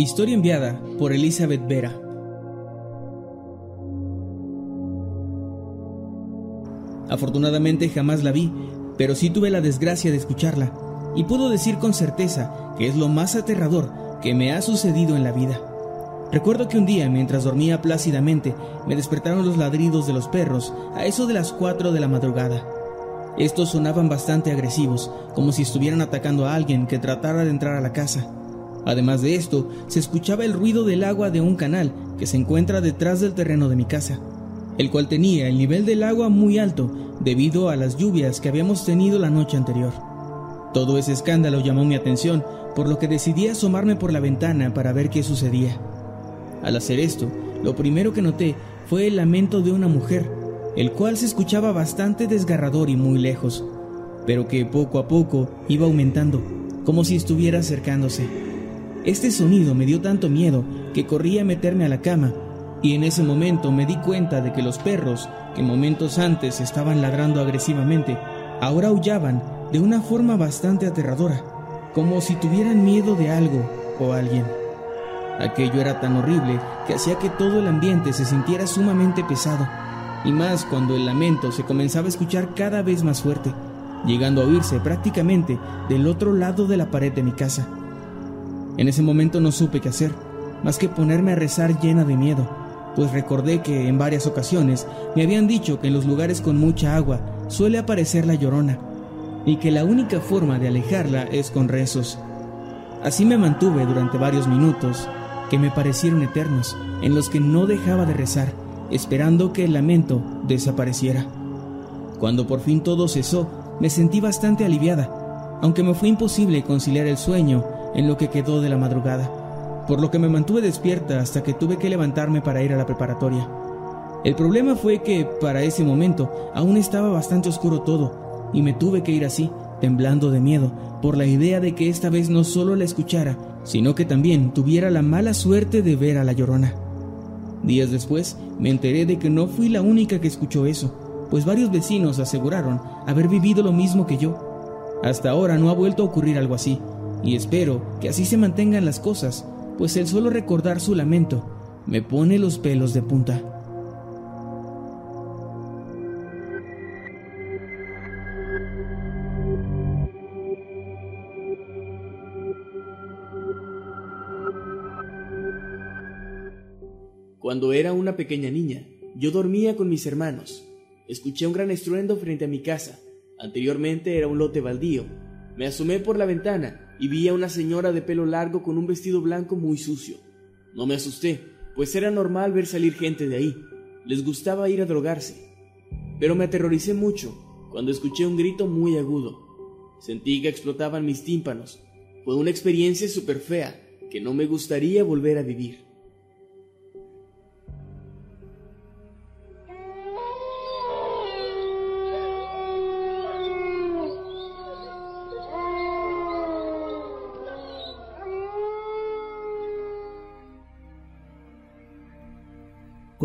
Historia enviada por Elizabeth Vera. Afortunadamente jamás la vi, pero sí tuve la desgracia de escucharla, y puedo decir con certeza que es lo más aterrador que me ha sucedido en la vida. Recuerdo que un día, mientras dormía plácidamente, me despertaron los ladridos de los perros a eso de las 4 de la madrugada. Estos sonaban bastante agresivos, como si estuvieran atacando a alguien que tratara de entrar a la casa. Además de esto, se escuchaba el ruido del agua de un canal que se encuentra detrás del terreno de mi casa, el cual tenía el nivel del agua muy alto debido a las lluvias que habíamos tenido la noche anterior. Todo ese escándalo llamó mi atención, por lo que decidí asomarme por la ventana para ver qué sucedía. Al hacer esto, lo primero que noté fue el lamento de una mujer, el cual se escuchaba bastante desgarrador y muy lejos, pero que poco a poco iba aumentando, como si estuviera acercándose. Este sonido me dio tanto miedo que corrí a meterme a la cama y en ese momento me di cuenta de que los perros, que momentos antes estaban ladrando agresivamente, ahora aullaban de una forma bastante aterradora, como si tuvieran miedo de algo o alguien. Aquello era tan horrible que hacía que todo el ambiente se sintiera sumamente pesado, y más cuando el lamento se comenzaba a escuchar cada vez más fuerte, llegando a oírse prácticamente del otro lado de la pared de mi casa. En ese momento no supe qué hacer, más que ponerme a rezar llena de miedo, pues recordé que en varias ocasiones me habían dicho que en los lugares con mucha agua suele aparecer la llorona, y que la única forma de alejarla es con rezos. Así me mantuve durante varios minutos, que me parecieron eternos, en los que no dejaba de rezar, esperando que el lamento desapareciera. Cuando por fin todo cesó, me sentí bastante aliviada, aunque me fue imposible conciliar el sueño en lo que quedó de la madrugada, por lo que me mantuve despierta hasta que tuve que levantarme para ir a la preparatoria. El problema fue que, para ese momento, aún estaba bastante oscuro todo, y me tuve que ir así, temblando de miedo, por la idea de que esta vez no solo la escuchara, sino que también tuviera la mala suerte de ver a la llorona. Días después, me enteré de que no fui la única que escuchó eso, pues varios vecinos aseguraron haber vivido lo mismo que yo. Hasta ahora no ha vuelto a ocurrir algo así, y espero que así se mantengan las cosas, pues el solo recordar su lamento me pone los pelos de punta. Cuando era una pequeña niña, yo dormía con mis hermanos. Escuché un gran estruendo frente a mi casa. Anteriormente era un lote baldío. Me asomé por la ventana y vi a una señora de pelo largo con un vestido blanco muy sucio. No me asusté, pues era normal ver salir gente de ahí. Les gustaba ir a drogarse. Pero me aterroricé mucho cuando escuché un grito muy agudo. Sentí que explotaban mis tímpanos. Fue una experiencia súper fea que no me gustaría volver a vivir.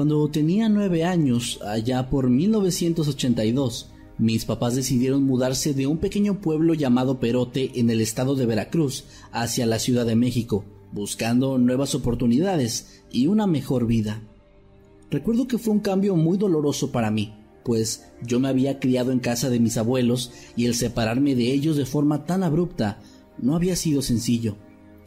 Cuando tenía nueve años, allá por 1982, mis papás decidieron mudarse de un pequeño pueblo llamado Perote en el estado de Veracruz hacia la Ciudad de México, buscando nuevas oportunidades y una mejor vida. Recuerdo que fue un cambio muy doloroso para mí, pues yo me había criado en casa de mis abuelos y el separarme de ellos de forma tan abrupta no había sido sencillo.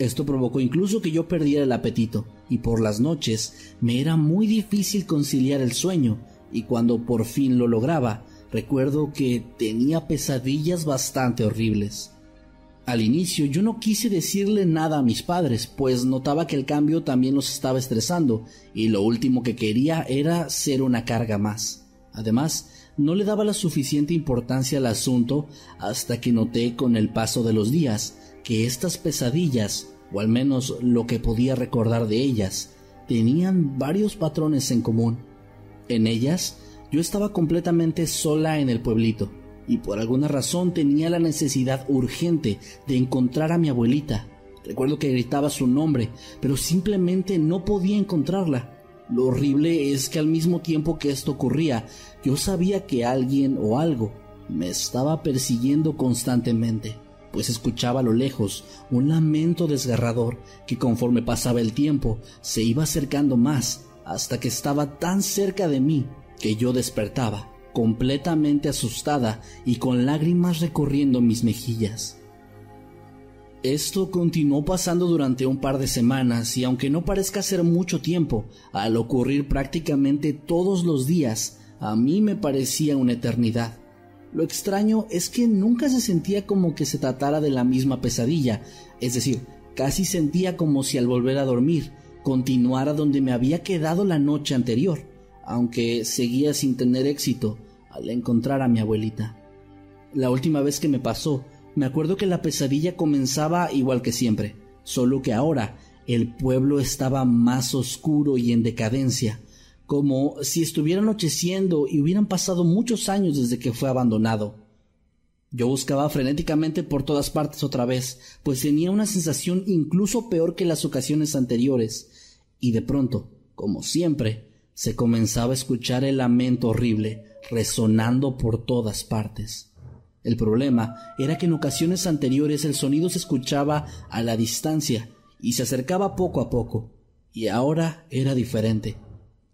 Esto provocó incluso que yo perdiera el apetito y por las noches me era muy difícil conciliar el sueño y cuando por fin lo lograba recuerdo que tenía pesadillas bastante horribles. Al inicio yo no quise decirle nada a mis padres, pues notaba que el cambio también los estaba estresando, y lo último que quería era ser una carga más. Además, no le daba la suficiente importancia al asunto hasta que noté con el paso de los días que estas pesadillas, o al menos lo que podía recordar de ellas, tenían varios patrones en común. En ellas yo estaba completamente sola en el pueblito y por alguna razón tenía la necesidad urgente de encontrar a mi abuelita. Recuerdo que gritaba su nombre, pero simplemente no podía encontrarla. Lo horrible es que al mismo tiempo que esto ocurría, yo sabía que alguien o algo me estaba persiguiendo constantemente, pues escuchaba a lo lejos un lamento desgarrador que conforme pasaba el tiempo se iba acercando más hasta que estaba tan cerca de mí que yo despertaba, completamente asustada y con lágrimas recorriendo mis mejillas. Esto continuó pasando durante un par de semanas y aunque no parezca ser mucho tiempo, al ocurrir prácticamente todos los días, a mí me parecía una eternidad. Lo extraño es que nunca se sentía como que se tratara de la misma pesadilla, es decir, casi sentía como si al volver a dormir continuara donde me había quedado la noche anterior aunque seguía sin tener éxito al encontrar a mi abuelita. La última vez que me pasó, me acuerdo que la pesadilla comenzaba igual que siempre, solo que ahora el pueblo estaba más oscuro y en decadencia, como si estuviera anocheciendo y hubieran pasado muchos años desde que fue abandonado. Yo buscaba frenéticamente por todas partes otra vez, pues tenía una sensación incluso peor que las ocasiones anteriores, y de pronto, como siempre, se comenzaba a escuchar el lamento horrible resonando por todas partes. El problema era que en ocasiones anteriores el sonido se escuchaba a la distancia y se acercaba poco a poco, y ahora era diferente.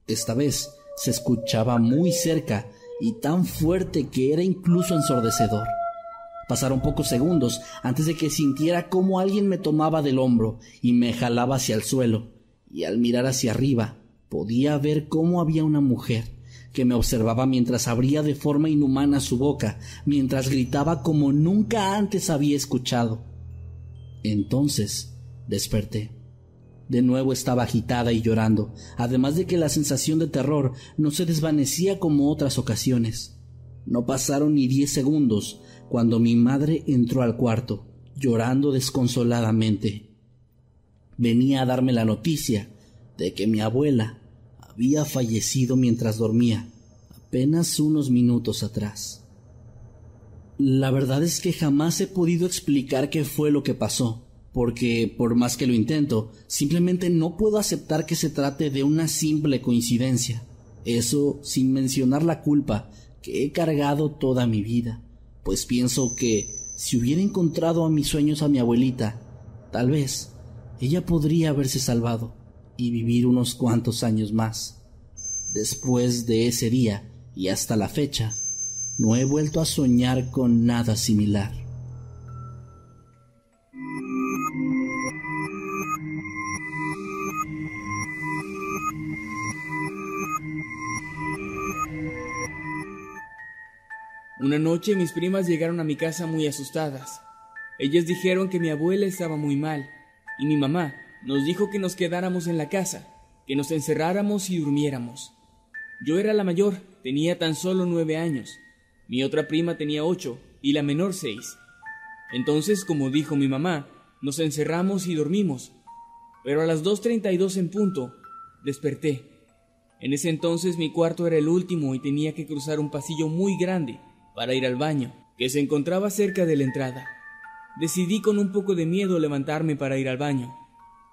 Esta vez se escuchaba muy cerca y tan fuerte que era incluso ensordecedor. Pasaron pocos segundos antes de que sintiera cómo alguien me tomaba del hombro y me jalaba hacia el suelo, y al mirar hacia arriba podía ver cómo había una mujer que me observaba mientras abría de forma inhumana su boca, mientras gritaba como nunca antes había escuchado. Entonces desperté. De nuevo estaba agitada y llorando, además de que la sensación de terror no se desvanecía como otras ocasiones. No pasaron ni diez segundos cuando mi madre entró al cuarto, llorando desconsoladamente. Venía a darme la noticia de que mi abuela había fallecido mientras dormía, apenas unos minutos atrás. La verdad es que jamás he podido explicar qué fue lo que pasó, porque por más que lo intento, simplemente no puedo aceptar que se trate de una simple coincidencia. Eso sin mencionar la culpa que he cargado toda mi vida, pues pienso que si hubiera encontrado a mis sueños a mi abuelita, tal vez ella podría haberse salvado y vivir unos cuantos años más. Después de ese día y hasta la fecha, no he vuelto a soñar con nada similar. Una noche mis primas llegaron a mi casa muy asustadas. Ellas dijeron que mi abuela estaba muy mal y mi mamá nos dijo que nos quedáramos en la casa, que nos encerráramos y durmiéramos. Yo era la mayor, tenía tan solo nueve años. Mi otra prima tenía ocho y la menor seis. Entonces, como dijo mi mamá, nos encerramos y dormimos. Pero a las 2.32 en punto, desperté. En ese entonces mi cuarto era el último y tenía que cruzar un pasillo muy grande para ir al baño, que se encontraba cerca de la entrada. Decidí con un poco de miedo levantarme para ir al baño.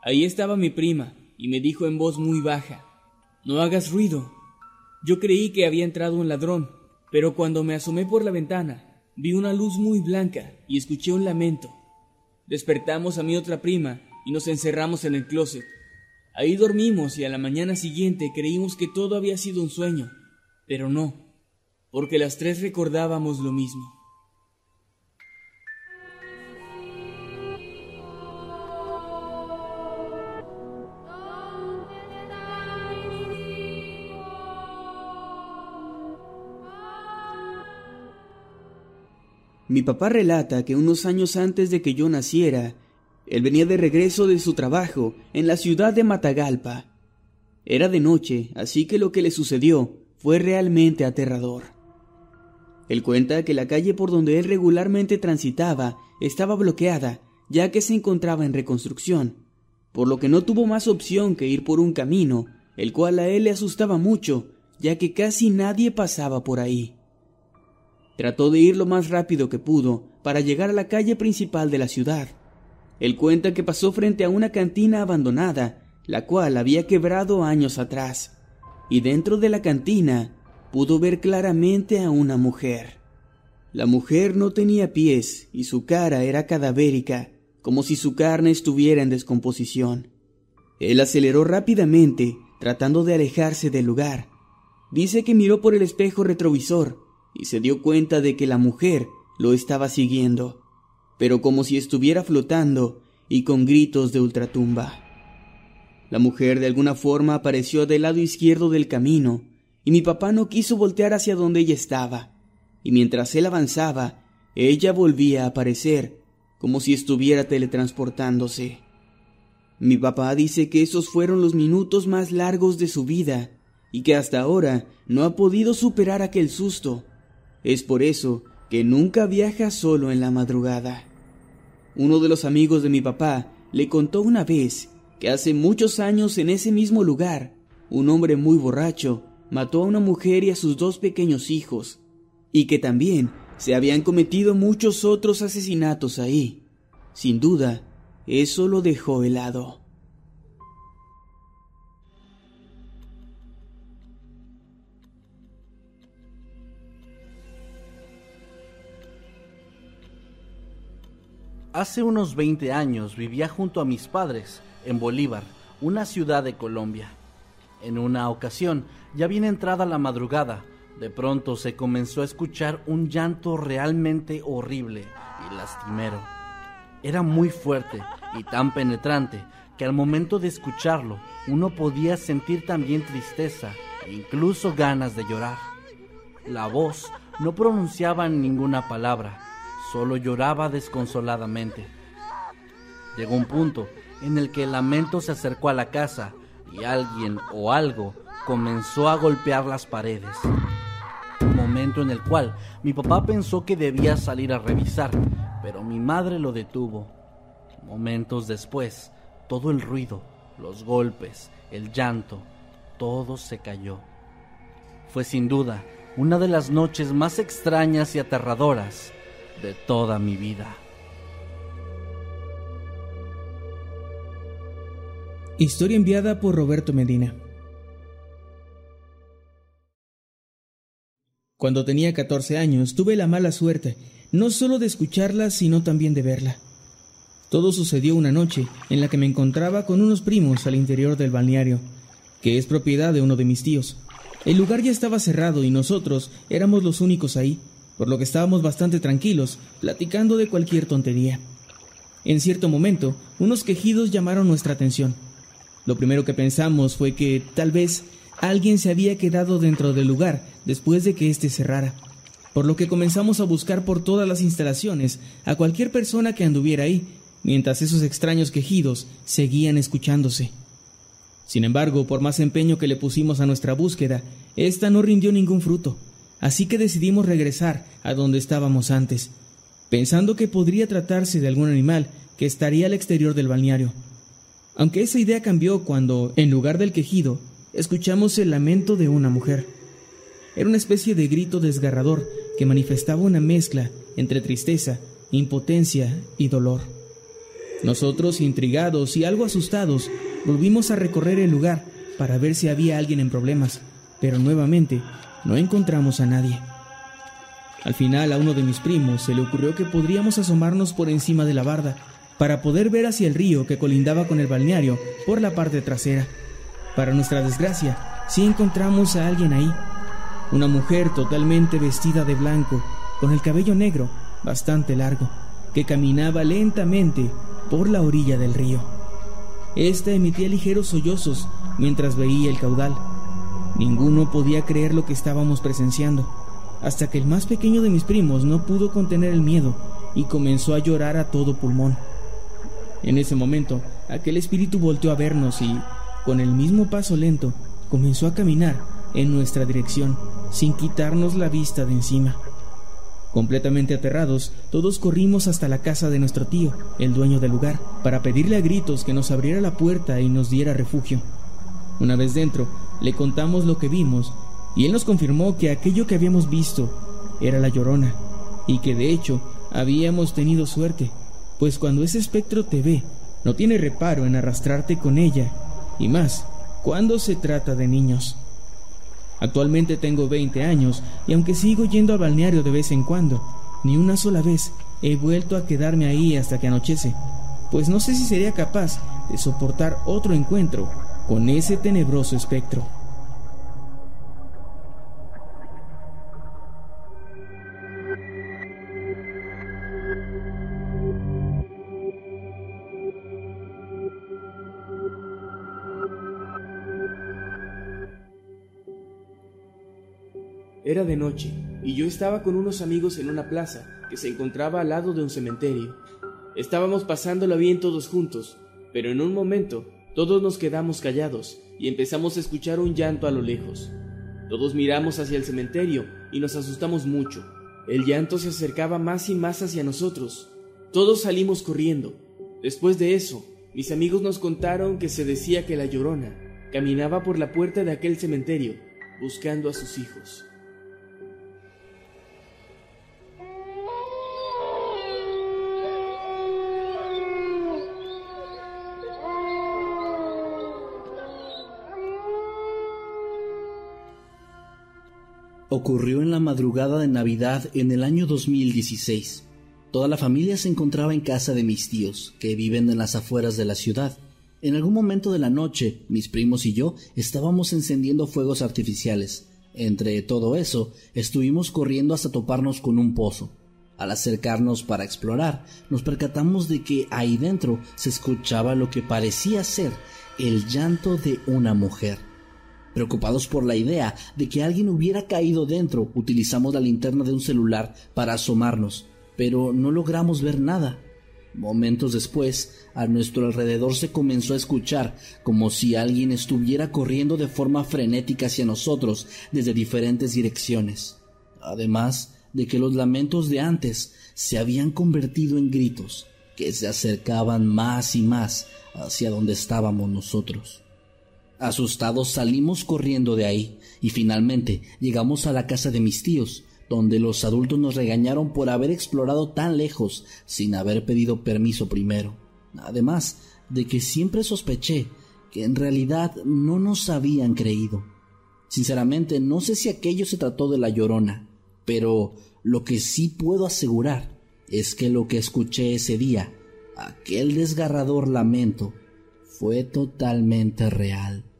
Ahí estaba mi prima, y me dijo en voz muy baja, No hagas ruido. Yo creí que había entrado un ladrón, Pero cuando me asomé por la ventana, vi una luz muy blanca y escuché un lamento. Despertamos a mi otra prima y nos encerramos en el closet. Ahí dormimos y a la mañana siguiente creímos que todo había sido un sueño, pero no, porque las tres recordábamos lo mismo. Mi papá relata que unos años antes de que yo naciera, él venía de regreso de su trabajo en la ciudad de Matagalpa. Era de noche, así que lo que le sucedió fue realmente aterrador. Él cuenta que la calle por donde él regularmente transitaba estaba bloqueada, ya que se encontraba en reconstrucción, por lo que no tuvo más opción que ir por un camino, el cual a él le asustaba mucho, ya que casi nadie pasaba por ahí. Trató de ir lo más rápido que pudo para llegar a la calle principal de la ciudad. Él cuenta que pasó frente a una cantina abandonada, la cual había quebrado años atrás, y dentro de la cantina pudo ver claramente a una mujer. La mujer no tenía pies y su cara era cadavérica, como si su carne estuviera en descomposición. Él aceleró rápidamente, tratando de alejarse del lugar. Dice que miró por el espejo retrovisor y se dio cuenta de que la mujer lo estaba siguiendo, pero como si estuviera flotando y con gritos de ultratumba. La mujer de alguna forma apareció del lado izquierdo del camino, y mi papá no quiso voltear hacia donde ella estaba, y mientras él avanzaba, ella volvía a aparecer, como si estuviera teletransportándose. Mi papá dice que esos fueron los minutos más largos de su vida, y que hasta ahora no ha podido superar aquel susto, es por eso que nunca viaja solo en la madrugada. Uno de los amigos de mi papá le contó una vez que hace muchos años en ese mismo lugar, un hombre muy borracho mató a una mujer y a sus dos pequeños hijos, y que también se habían cometido muchos otros asesinatos ahí. Sin duda, eso lo dejó helado. Hace unos 20 años vivía junto a mis padres en Bolívar, una ciudad de Colombia. En una ocasión, ya bien entrada la madrugada, de pronto se comenzó a escuchar un llanto realmente horrible y lastimero. Era muy fuerte y tan penetrante que al momento de escucharlo uno podía sentir también tristeza e incluso ganas de llorar. La voz no pronunciaba ninguna palabra, Solo lloraba desconsoladamente. Llegó un punto en el que el lamento se acercó a la casa y alguien o algo comenzó a golpear las paredes. Momento en el cual mi papá pensó que debía salir a revisar, pero mi madre lo detuvo. Momentos después, todo el ruido, los golpes, el llanto, todo se cayó. Fue sin duda una de las noches más extrañas y aterradoras de toda mi vida. Historia enviada por Roberto Medina. Cuando tenía 14 años tuve la mala suerte no solo de escucharla, sino también de verla. Todo sucedió una noche en la que me encontraba con unos primos al interior del balneario, que es propiedad de uno de mis tíos. El lugar ya estaba cerrado y nosotros éramos los únicos ahí por lo que estábamos bastante tranquilos, platicando de cualquier tontería. En cierto momento, unos quejidos llamaron nuestra atención. Lo primero que pensamos fue que tal vez alguien se había quedado dentro del lugar después de que éste cerrara, por lo que comenzamos a buscar por todas las instalaciones a cualquier persona que anduviera ahí, mientras esos extraños quejidos seguían escuchándose. Sin embargo, por más empeño que le pusimos a nuestra búsqueda, esta no rindió ningún fruto así que decidimos regresar a donde estábamos antes, pensando que podría tratarse de algún animal que estaría al exterior del balneario. Aunque esa idea cambió cuando, en lugar del quejido, escuchamos el lamento de una mujer. Era una especie de grito desgarrador que manifestaba una mezcla entre tristeza, impotencia y dolor. Nosotros, intrigados y algo asustados, volvimos a recorrer el lugar para ver si había alguien en problemas, pero nuevamente no encontramos a nadie. Al final a uno de mis primos se le ocurrió que podríamos asomarnos por encima de la barda para poder ver hacia el río que colindaba con el balneario por la parte trasera. Para nuestra desgracia, sí encontramos a alguien ahí. Una mujer totalmente vestida de blanco, con el cabello negro, bastante largo, que caminaba lentamente por la orilla del río. Esta emitía ligeros sollozos mientras veía el caudal. Ninguno podía creer lo que estábamos presenciando, hasta que el más pequeño de mis primos no pudo contener el miedo y comenzó a llorar a todo pulmón. En ese momento, aquel espíritu volteó a vernos y, con el mismo paso lento, comenzó a caminar en nuestra dirección, sin quitarnos la vista de encima. Completamente aterrados, todos corrimos hasta la casa de nuestro tío, el dueño del lugar, para pedirle a gritos que nos abriera la puerta y nos diera refugio. Una vez dentro, le contamos lo que vimos y él nos confirmó que aquello que habíamos visto era la llorona y que de hecho habíamos tenido suerte, pues cuando ese espectro te ve, no tiene reparo en arrastrarte con ella, y más cuando se trata de niños. Actualmente tengo 20 años y aunque sigo yendo al balneario de vez en cuando, ni una sola vez he vuelto a quedarme ahí hasta que anochece, pues no sé si sería capaz de soportar otro encuentro con ese tenebroso espectro. Era de noche y yo estaba con unos amigos en una plaza que se encontraba al lado de un cementerio. Estábamos pasándolo bien todos juntos, pero en un momento todos nos quedamos callados y empezamos a escuchar un llanto a lo lejos. Todos miramos hacia el cementerio y nos asustamos mucho. El llanto se acercaba más y más hacia nosotros. Todos salimos corriendo. Después de eso, mis amigos nos contaron que se decía que la llorona caminaba por la puerta de aquel cementerio buscando a sus hijos. Ocurrió en la madrugada de Navidad en el año 2016. Toda la familia se encontraba en casa de mis tíos, que viven en las afueras de la ciudad. En algún momento de la noche, mis primos y yo estábamos encendiendo fuegos artificiales. Entre todo eso, estuvimos corriendo hasta toparnos con un pozo. Al acercarnos para explorar, nos percatamos de que ahí dentro se escuchaba lo que parecía ser el llanto de una mujer. Preocupados por la idea de que alguien hubiera caído dentro, utilizamos la linterna de un celular para asomarnos, pero no logramos ver nada. Momentos después, a nuestro alrededor se comenzó a escuchar como si alguien estuviera corriendo de forma frenética hacia nosotros desde diferentes direcciones. Además de que los lamentos de antes se habían convertido en gritos que se acercaban más y más hacia donde estábamos nosotros. Asustados salimos corriendo de ahí y finalmente llegamos a la casa de mis tíos, donde los adultos nos regañaron por haber explorado tan lejos sin haber pedido permiso primero. Además de que siempre sospeché que en realidad no nos habían creído. Sinceramente no sé si aquello se trató de la llorona, pero lo que sí puedo asegurar es que lo que escuché ese día, aquel desgarrador lamento, fue totalmente real.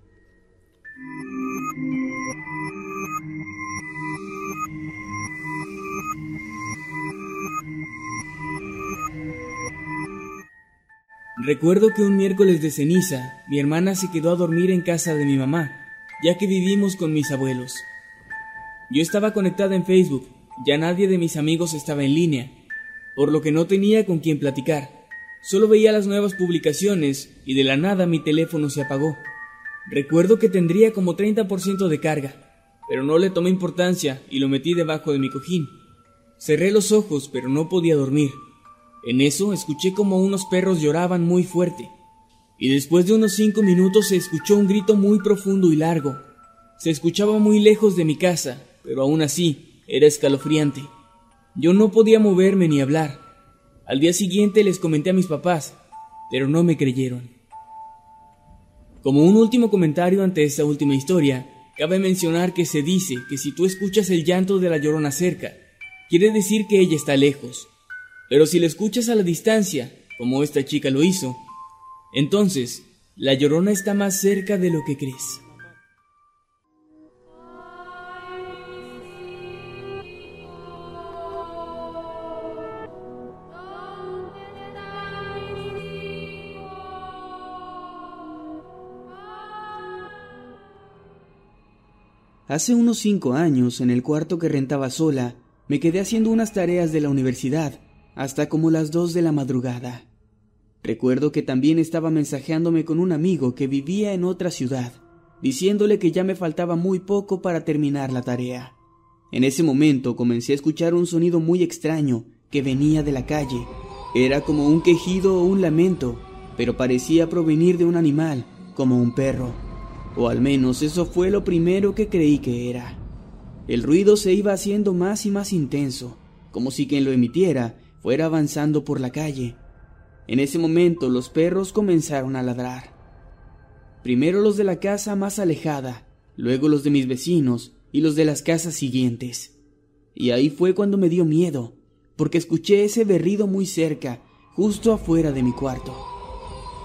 Recuerdo que un miércoles de ceniza mi hermana se quedó a dormir en casa de mi mamá, ya que vivimos con mis abuelos. Yo estaba conectada en Facebook, ya nadie de mis amigos estaba en línea, por lo que no tenía con quién platicar. Solo veía las nuevas publicaciones y de la nada mi teléfono se apagó. Recuerdo que tendría como 30% de carga, pero no le tomé importancia y lo metí debajo de mi cojín. Cerré los ojos, pero no podía dormir. En eso escuché como unos perros lloraban muy fuerte, y después de unos cinco minutos se escuchó un grito muy profundo y largo. Se escuchaba muy lejos de mi casa, pero aún así era escalofriante. Yo no podía moverme ni hablar. Al día siguiente les comenté a mis papás, pero no me creyeron. Como un último comentario ante esta última historia, cabe mencionar que se dice que si tú escuchas el llanto de la llorona cerca, quiere decir que ella está lejos. Pero si la escuchas a la distancia, como esta chica lo hizo, entonces la llorona está más cerca de lo que crees. Hace unos cinco años, en el cuarto que rentaba sola, me quedé haciendo unas tareas de la universidad, hasta como las dos de la madrugada. Recuerdo que también estaba mensajeándome con un amigo que vivía en otra ciudad, diciéndole que ya me faltaba muy poco para terminar la tarea. En ese momento comencé a escuchar un sonido muy extraño que venía de la calle. Era como un quejido o un lamento, pero parecía provenir de un animal, como un perro. O al menos eso fue lo primero que creí que era. El ruido se iba haciendo más y más intenso, como si quien lo emitiera fuera avanzando por la calle. En ese momento los perros comenzaron a ladrar. Primero los de la casa más alejada, luego los de mis vecinos y los de las casas siguientes. Y ahí fue cuando me dio miedo, porque escuché ese berrido muy cerca, justo afuera de mi cuarto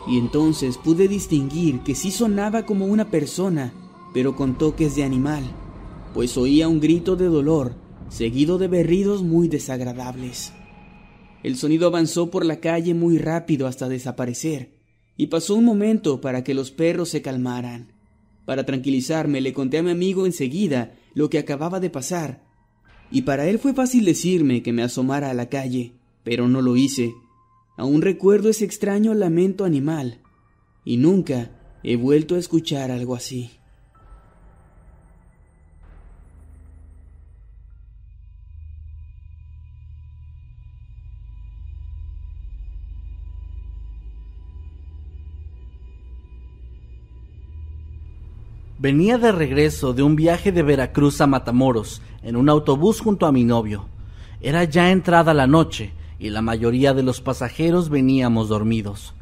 y entonces pude distinguir que sí sonaba como una persona, pero con toques de animal, pues oía un grito de dolor, seguido de berridos muy desagradables. El sonido avanzó por la calle muy rápido hasta desaparecer, y pasó un momento para que los perros se calmaran. Para tranquilizarme le conté a mi amigo enseguida lo que acababa de pasar, y para él fue fácil decirme que me asomara a la calle, pero no lo hice, Aún recuerdo ese extraño lamento animal y nunca he vuelto a escuchar algo así. Venía de regreso de un viaje de Veracruz a Matamoros en un autobús junto a mi novio. Era ya entrada la noche y la mayoría de los pasajeros veníamos dormidos.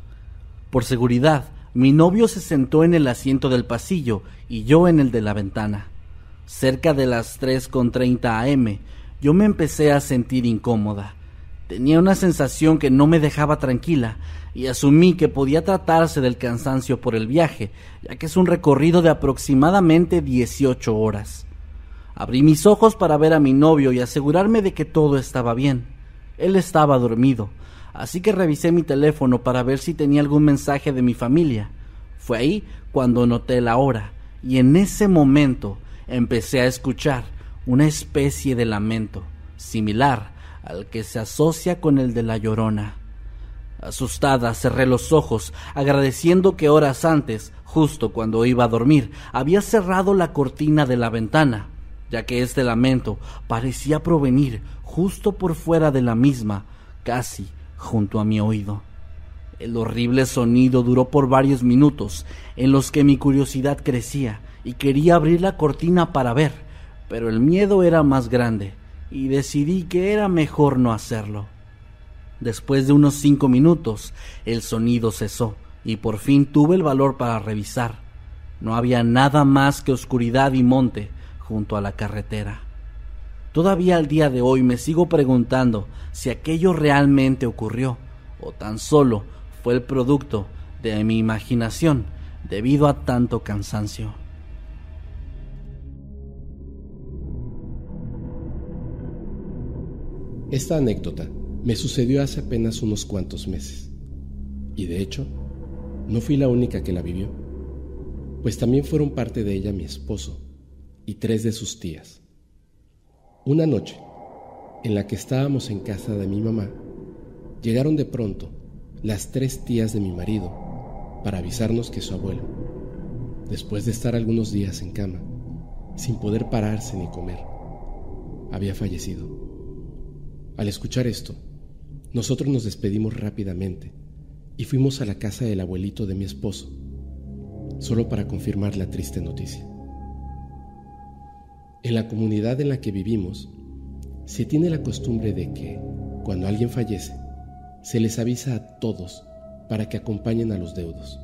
Por seguridad, mi novio se sentó en el asiento del pasillo y yo en el de la ventana. Cerca de las 3.30 am, yo me empecé a sentir incómoda. Tenía una sensación que no me dejaba tranquila y asumí que podía tratarse del cansancio por el viaje, ya que es un recorrido de aproximadamente 18 horas. Abrí mis ojos para ver a mi novio y asegurarme de que todo estaba bien. Él estaba dormido, así que revisé mi teléfono para ver si tenía algún mensaje de mi familia. Fue ahí cuando noté la hora, y en ese momento empecé a escuchar una especie de lamento, similar al que se asocia con el de la llorona. Asustada cerré los ojos, agradeciendo que horas antes, justo cuando iba a dormir, había cerrado la cortina de la ventana, ya que este lamento parecía provenir justo por fuera de la misma, casi junto a mi oído. El horrible sonido duró por varios minutos, en los que mi curiosidad crecía y quería abrir la cortina para ver, pero el miedo era más grande y decidí que era mejor no hacerlo. Después de unos cinco minutos, el sonido cesó y por fin tuve el valor para revisar. No había nada más que oscuridad y monte junto a la carretera. Todavía al día de hoy me sigo preguntando si aquello realmente ocurrió o tan solo fue el producto de mi imaginación debido a tanto cansancio. Esta anécdota me sucedió hace apenas unos cuantos meses. Y de hecho, no fui la única que la vivió, pues también fueron parte de ella mi esposo y tres de sus tías. Una noche, en la que estábamos en casa de mi mamá, llegaron de pronto las tres tías de mi marido para avisarnos que su abuelo, después de estar algunos días en cama, sin poder pararse ni comer, había fallecido. Al escuchar esto, nosotros nos despedimos rápidamente y fuimos a la casa del abuelito de mi esposo, solo para confirmar la triste noticia. En la comunidad en la que vivimos, se tiene la costumbre de que, cuando alguien fallece, se les avisa a todos para que acompañen a los deudos.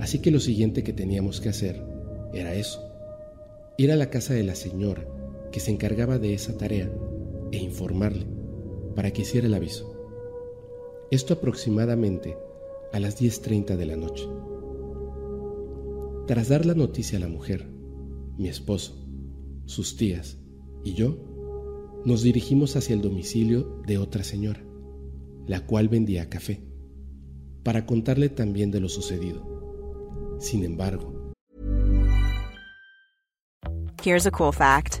Así que lo siguiente que teníamos que hacer era eso, ir a la casa de la señora que se encargaba de esa tarea e informarle para que hiciera el aviso. Esto aproximadamente a las 10.30 de la noche. Tras dar la noticia a la mujer, mi esposo, sus tías y yo, nos dirigimos hacia el domicilio de otra señora, la cual vendía café, para contarle también de lo sucedido. Sin embargo, Here's a cool fact.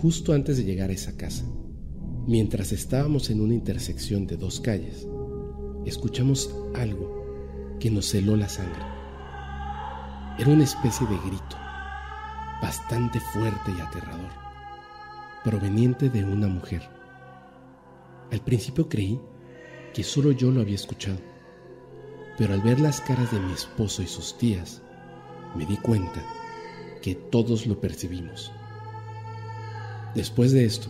Justo antes de llegar a esa casa, mientras estábamos en una intersección de dos calles, escuchamos algo que nos heló la sangre. Era una especie de grito, bastante fuerte y aterrador, proveniente de una mujer. Al principio creí que solo yo lo había escuchado, pero al ver las caras de mi esposo y sus tías, me di cuenta que todos lo percibimos. Después de esto,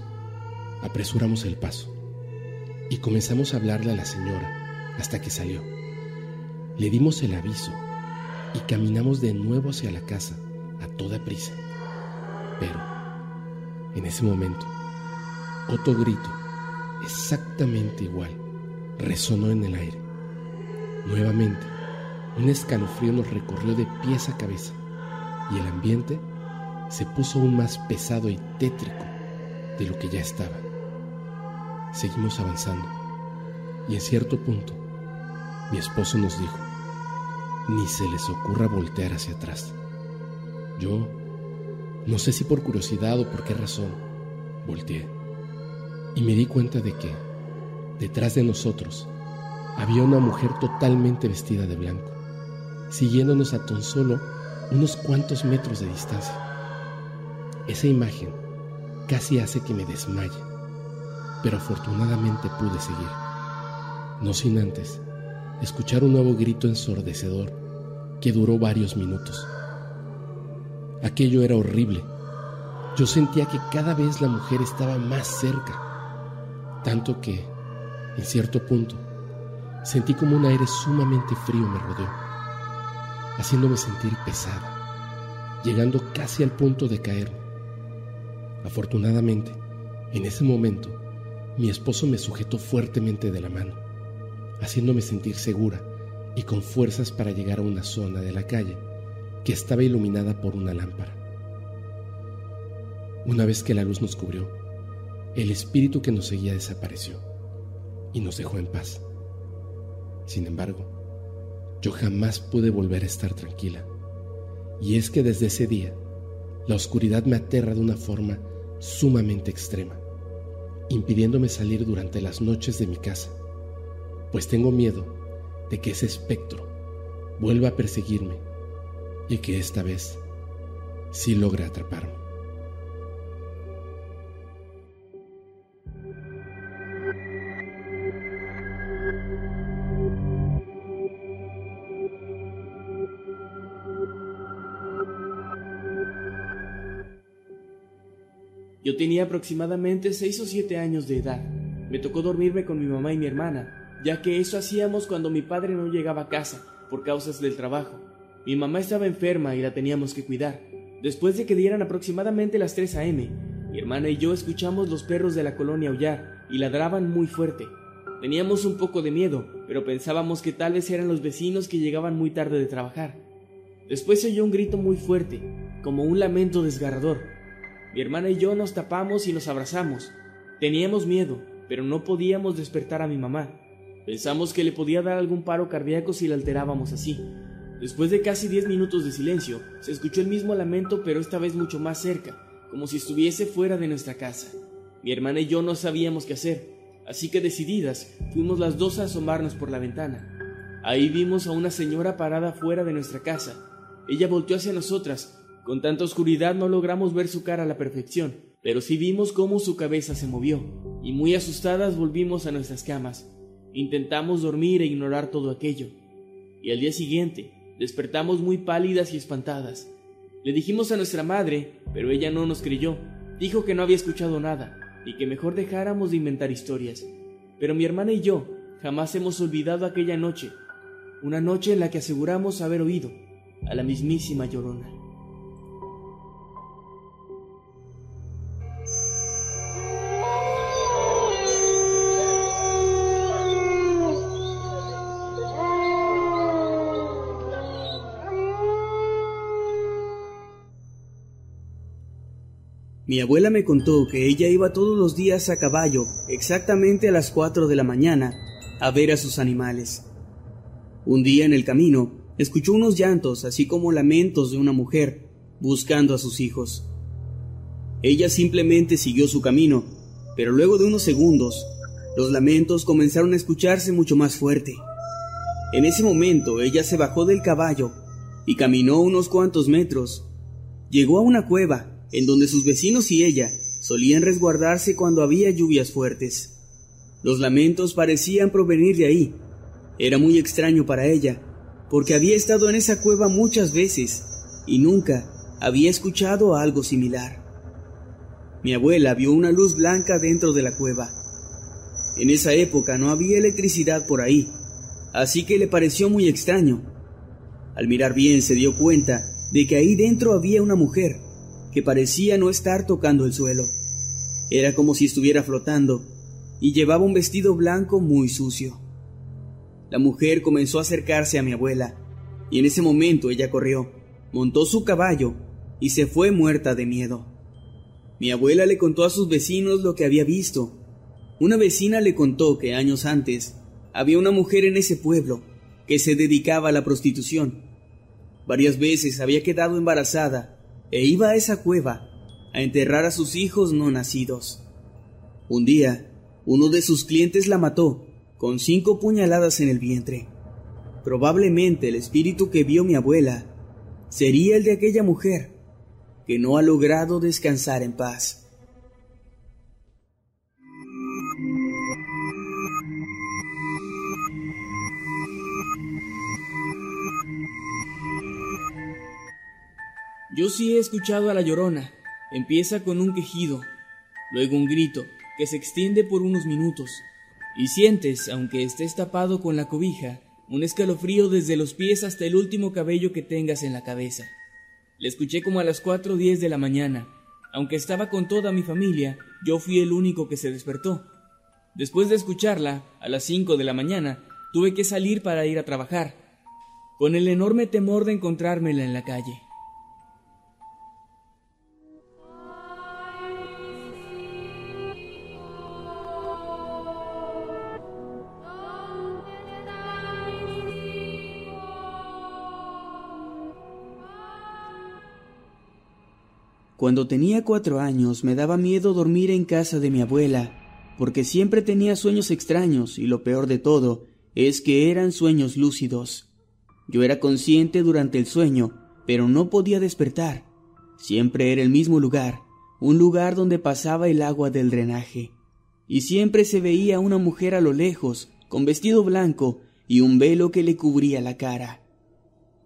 apresuramos el paso y comenzamos a hablarle a la señora hasta que salió. Le dimos el aviso y caminamos de nuevo hacia la casa a toda prisa. Pero, en ese momento, otro grito, exactamente igual, resonó en el aire. Nuevamente, un escalofrío nos recorrió de pies a cabeza y el ambiente se puso aún más pesado y tétrico de lo que ya estaba. Seguimos avanzando y en cierto punto mi esposo nos dijo, ni se les ocurra voltear hacia atrás. Yo, no sé si por curiosidad o por qué razón, volteé y me di cuenta de que, detrás de nosotros, había una mujer totalmente vestida de blanco, siguiéndonos a tan solo unos cuantos metros de distancia. Esa imagen casi hace que me desmaye, pero afortunadamente pude seguir, no sin antes escuchar un nuevo grito ensordecedor que duró varios minutos. Aquello era horrible. Yo sentía que cada vez la mujer estaba más cerca, tanto que, en cierto punto, sentí como un aire sumamente frío me rodeó, haciéndome sentir pesada, llegando casi al punto de caerme. Afortunadamente, en ese momento, mi esposo me sujetó fuertemente de la mano, haciéndome sentir segura y con fuerzas para llegar a una zona de la calle que estaba iluminada por una lámpara. Una vez que la luz nos cubrió, el espíritu que nos seguía desapareció y nos dejó en paz. Sin embargo, yo jamás pude volver a estar tranquila. Y es que desde ese día, la oscuridad me aterra de una forma sumamente extrema, impidiéndome salir durante las noches de mi casa, pues tengo miedo de que ese espectro vuelva a perseguirme y que esta vez sí logre atraparme. Yo tenía aproximadamente seis o siete años de edad. Me tocó dormirme con mi mamá y mi hermana, ya que eso hacíamos cuando mi padre no llegaba a casa por causas del trabajo. Mi mamá estaba enferma y la teníamos que cuidar. Después de que dieran aproximadamente las 3 a.m., mi hermana y yo escuchamos los perros de la colonia aullar y ladraban muy fuerte. Teníamos un poco de miedo, pero pensábamos que tal vez eran los vecinos que llegaban muy tarde de trabajar. Después se oyó un grito muy fuerte, como un lamento desgarrador. Mi hermana y yo nos tapamos y nos abrazamos. Teníamos miedo, pero no podíamos despertar a mi mamá. Pensamos que le podía dar algún paro cardíaco si la alterábamos así. Después de casi 10 minutos de silencio, se escuchó el mismo lamento pero esta vez mucho más cerca, como si estuviese fuera de nuestra casa. Mi hermana y yo no sabíamos qué hacer, así que decididas, fuimos las dos a asomarnos por la ventana. Ahí vimos a una señora parada fuera de nuestra casa. Ella volteó hacia nosotras. Con tanta oscuridad no logramos ver su cara a la perfección, pero sí vimos cómo su cabeza se movió, y muy asustadas volvimos a nuestras camas. Intentamos dormir e ignorar todo aquello, y al día siguiente despertamos muy pálidas y espantadas. Le dijimos a nuestra madre, pero ella no nos creyó. Dijo que no había escuchado nada y que mejor dejáramos de inventar historias. Pero mi hermana y yo jamás hemos olvidado aquella noche, una noche en la que aseguramos haber oído a la mismísima Llorona. Mi abuela me contó que ella iba todos los días a caballo, exactamente a las 4 de la mañana, a ver a sus animales. Un día en el camino, escuchó unos llantos, así como lamentos de una mujer, buscando a sus hijos. Ella simplemente siguió su camino, pero luego de unos segundos, los lamentos comenzaron a escucharse mucho más fuerte. En ese momento ella se bajó del caballo y caminó unos cuantos metros. Llegó a una cueva en donde sus vecinos y ella solían resguardarse cuando había lluvias fuertes. Los lamentos parecían provenir de ahí. Era muy extraño para ella, porque había estado en esa cueva muchas veces y nunca había escuchado algo similar. Mi abuela vio una luz blanca dentro de la cueva. En esa época no había electricidad por ahí, así que le pareció muy extraño. Al mirar bien se dio cuenta de que ahí dentro había una mujer, que parecía no estar tocando el suelo. Era como si estuviera flotando y llevaba un vestido blanco muy sucio. La mujer comenzó a acercarse a mi abuela y en ese momento ella corrió, montó su caballo y se fue muerta de miedo. Mi abuela le contó a sus vecinos lo que había visto. Una vecina le contó que años antes había una mujer en ese pueblo que se dedicaba a la prostitución. Varias veces había quedado embarazada e iba a esa cueva a enterrar a sus hijos no nacidos. Un día, uno de sus clientes la mató con cinco puñaladas en el vientre. Probablemente el espíritu que vio mi abuela sería el de aquella mujer que no ha logrado descansar en paz. Yo sí he escuchado a la llorona. Empieza con un quejido, luego un grito, que se extiende por unos minutos, y sientes, aunque estés tapado con la cobija, un escalofrío desde los pies hasta el último cabello que tengas en la cabeza. La escuché como a las 4.10 de la mañana. Aunque estaba con toda mi familia, yo fui el único que se despertó. Después de escucharla, a las 5 de la mañana, tuve que salir para ir a trabajar, con el enorme temor de encontrármela en la calle. Cuando tenía cuatro años me daba miedo dormir en casa de mi abuela, porque siempre tenía sueños extraños y lo peor de todo es que eran sueños lúcidos. Yo era consciente durante el sueño, pero no podía despertar. Siempre era el mismo lugar, un lugar donde pasaba el agua del drenaje. Y siempre se veía una mujer a lo lejos, con vestido blanco y un velo que le cubría la cara.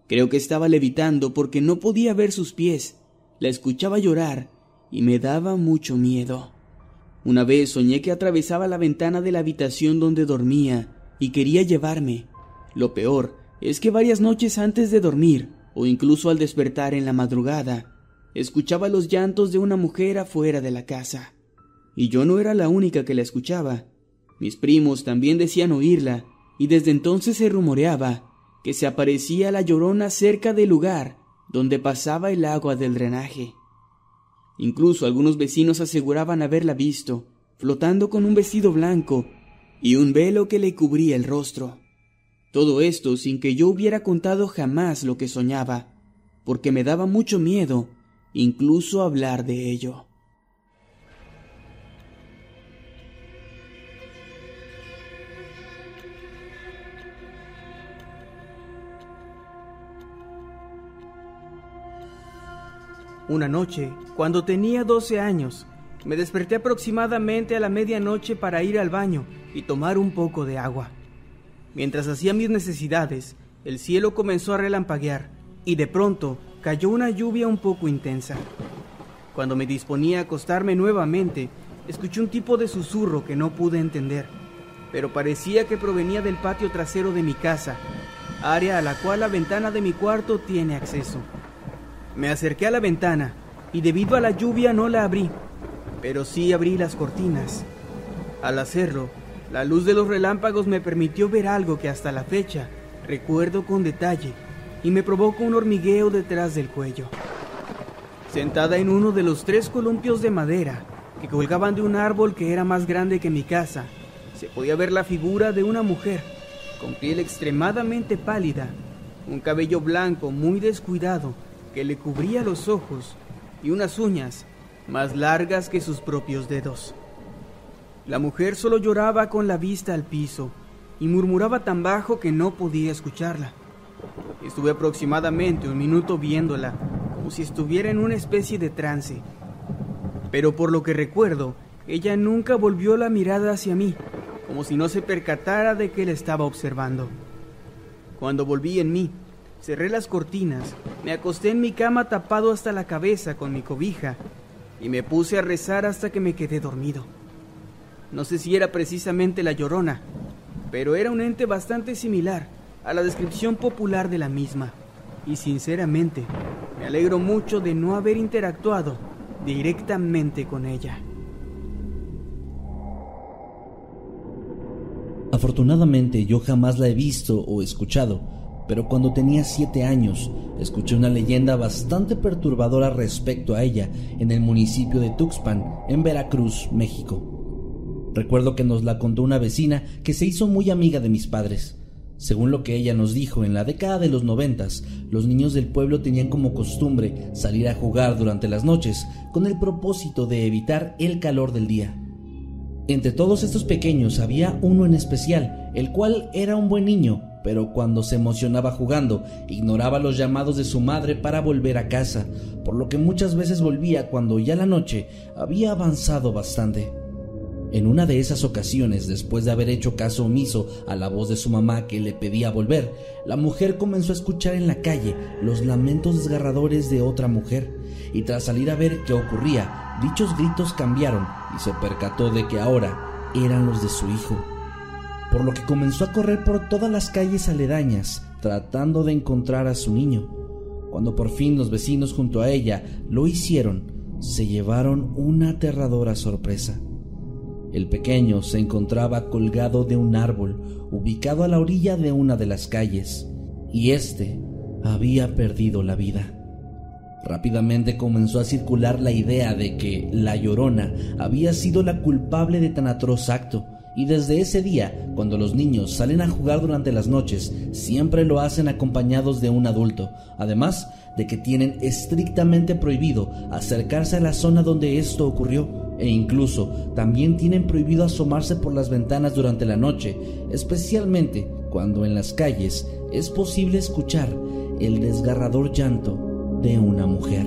Creo que estaba levitando porque no podía ver sus pies, la escuchaba llorar y me daba mucho miedo. Una vez soñé que atravesaba la ventana de la habitación donde dormía y quería llevarme. Lo peor es que varias noches antes de dormir, o incluso al despertar en la madrugada, escuchaba los llantos de una mujer afuera de la casa. Y yo no era la única que la escuchaba. Mis primos también decían oírla, y desde entonces se rumoreaba que se aparecía la llorona cerca del lugar donde pasaba el agua del drenaje. Incluso algunos vecinos aseguraban haberla visto, flotando con un vestido blanco y un velo que le cubría el rostro. Todo esto sin que yo hubiera contado jamás lo que soñaba, porque me daba mucho miedo incluso hablar de ello. Una noche, cuando tenía 12 años, Me desperté aproximadamente a la medianoche para ir al baño y tomar un poco de agua. Mientras hacía mis necesidades, el cielo comenzó a relampaguear y de pronto cayó una lluvia un poco intensa. Cuando me disponía a acostarme nuevamente, escuché un tipo de susurro que no pude entender, pero parecía que provenía del patio trasero de mi casa, área a la cual la ventana de mi cuarto tiene acceso. Me acerqué a la ventana y debido a la lluvia no la abrí, pero sí abrí las cortinas. Al hacerlo, la luz de los relámpagos me permitió ver algo que hasta la fecha recuerdo con detalle y me provocó un hormigueo detrás del cuello. Sentada en uno de los tres columpios de madera que colgaban de un árbol que era más grande que mi casa, se podía ver la figura de una mujer con piel extremadamente pálida, un cabello blanco muy descuidado que le cubría los ojos y unas uñas más largas que sus propios dedos. La mujer solo lloraba con la vista al piso y murmuraba tan bajo que no podía escucharla. Estuve aproximadamente un minuto viéndola, como si estuviera en una especie de trance. Pero por lo que recuerdo, ella nunca volvió la mirada hacia mí, como si no se percatara de que la estaba observando. Cuando volví en mí, Cerré las cortinas, me acosté en mi cama tapado hasta la cabeza con mi cobija y me puse a rezar hasta que me quedé dormido. No sé si era precisamente la llorona, pero era un ente bastante similar a la descripción popular de la misma. Y sinceramente, me alegro mucho de no haber interactuado directamente con ella. Afortunadamente yo jamás la he visto o escuchado, pero cuando tenía siete años escuché una leyenda bastante perturbadora respecto a ella en el municipio de Tuxpan, en Veracruz, México. Recuerdo que nos la contó una vecina que se hizo muy amiga de mis padres. Según lo que ella nos dijo, en la década de los noventas, los niños del pueblo tenían como costumbre salir a jugar durante las noches con el propósito de evitar el calor del día. Entre todos estos pequeños había uno en especial, el cual era un buen niño, pero cuando se emocionaba jugando, ignoraba los llamados de su madre para volver a casa, por lo que muchas veces volvía cuando ya la noche había avanzado bastante. En una de esas ocasiones, después de haber hecho caso omiso a la voz de su mamá que le pedía volver, la mujer comenzó a escuchar en la calle los lamentos desgarradores de otra mujer, y tras salir a ver qué ocurría, dichos gritos cambiaron y se percató de que ahora eran los de su hijo por lo que comenzó a correr por todas las calles aledañas tratando de encontrar a su niño. Cuando por fin los vecinos junto a ella lo hicieron, se llevaron una aterradora sorpresa. El pequeño se encontraba colgado de un árbol ubicado a la orilla de una de las calles, y éste había perdido la vida. Rápidamente comenzó a circular la idea de que la llorona había sido la culpable de tan atroz acto, y desde ese día, cuando los niños salen a jugar durante las noches, siempre lo hacen acompañados de un adulto, además de que tienen estrictamente prohibido acercarse a la zona donde esto ocurrió e incluso también tienen prohibido asomarse por las ventanas durante la noche, especialmente cuando en las calles es posible escuchar el desgarrador llanto de una mujer.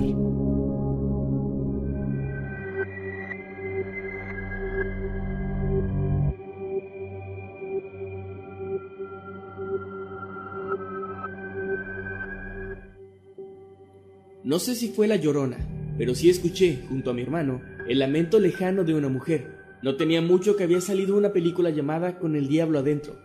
No sé si fue la llorona, pero sí escuché, junto a mi hermano, el lamento lejano de una mujer. No tenía mucho que había salido una película llamada Con el Diablo adentro.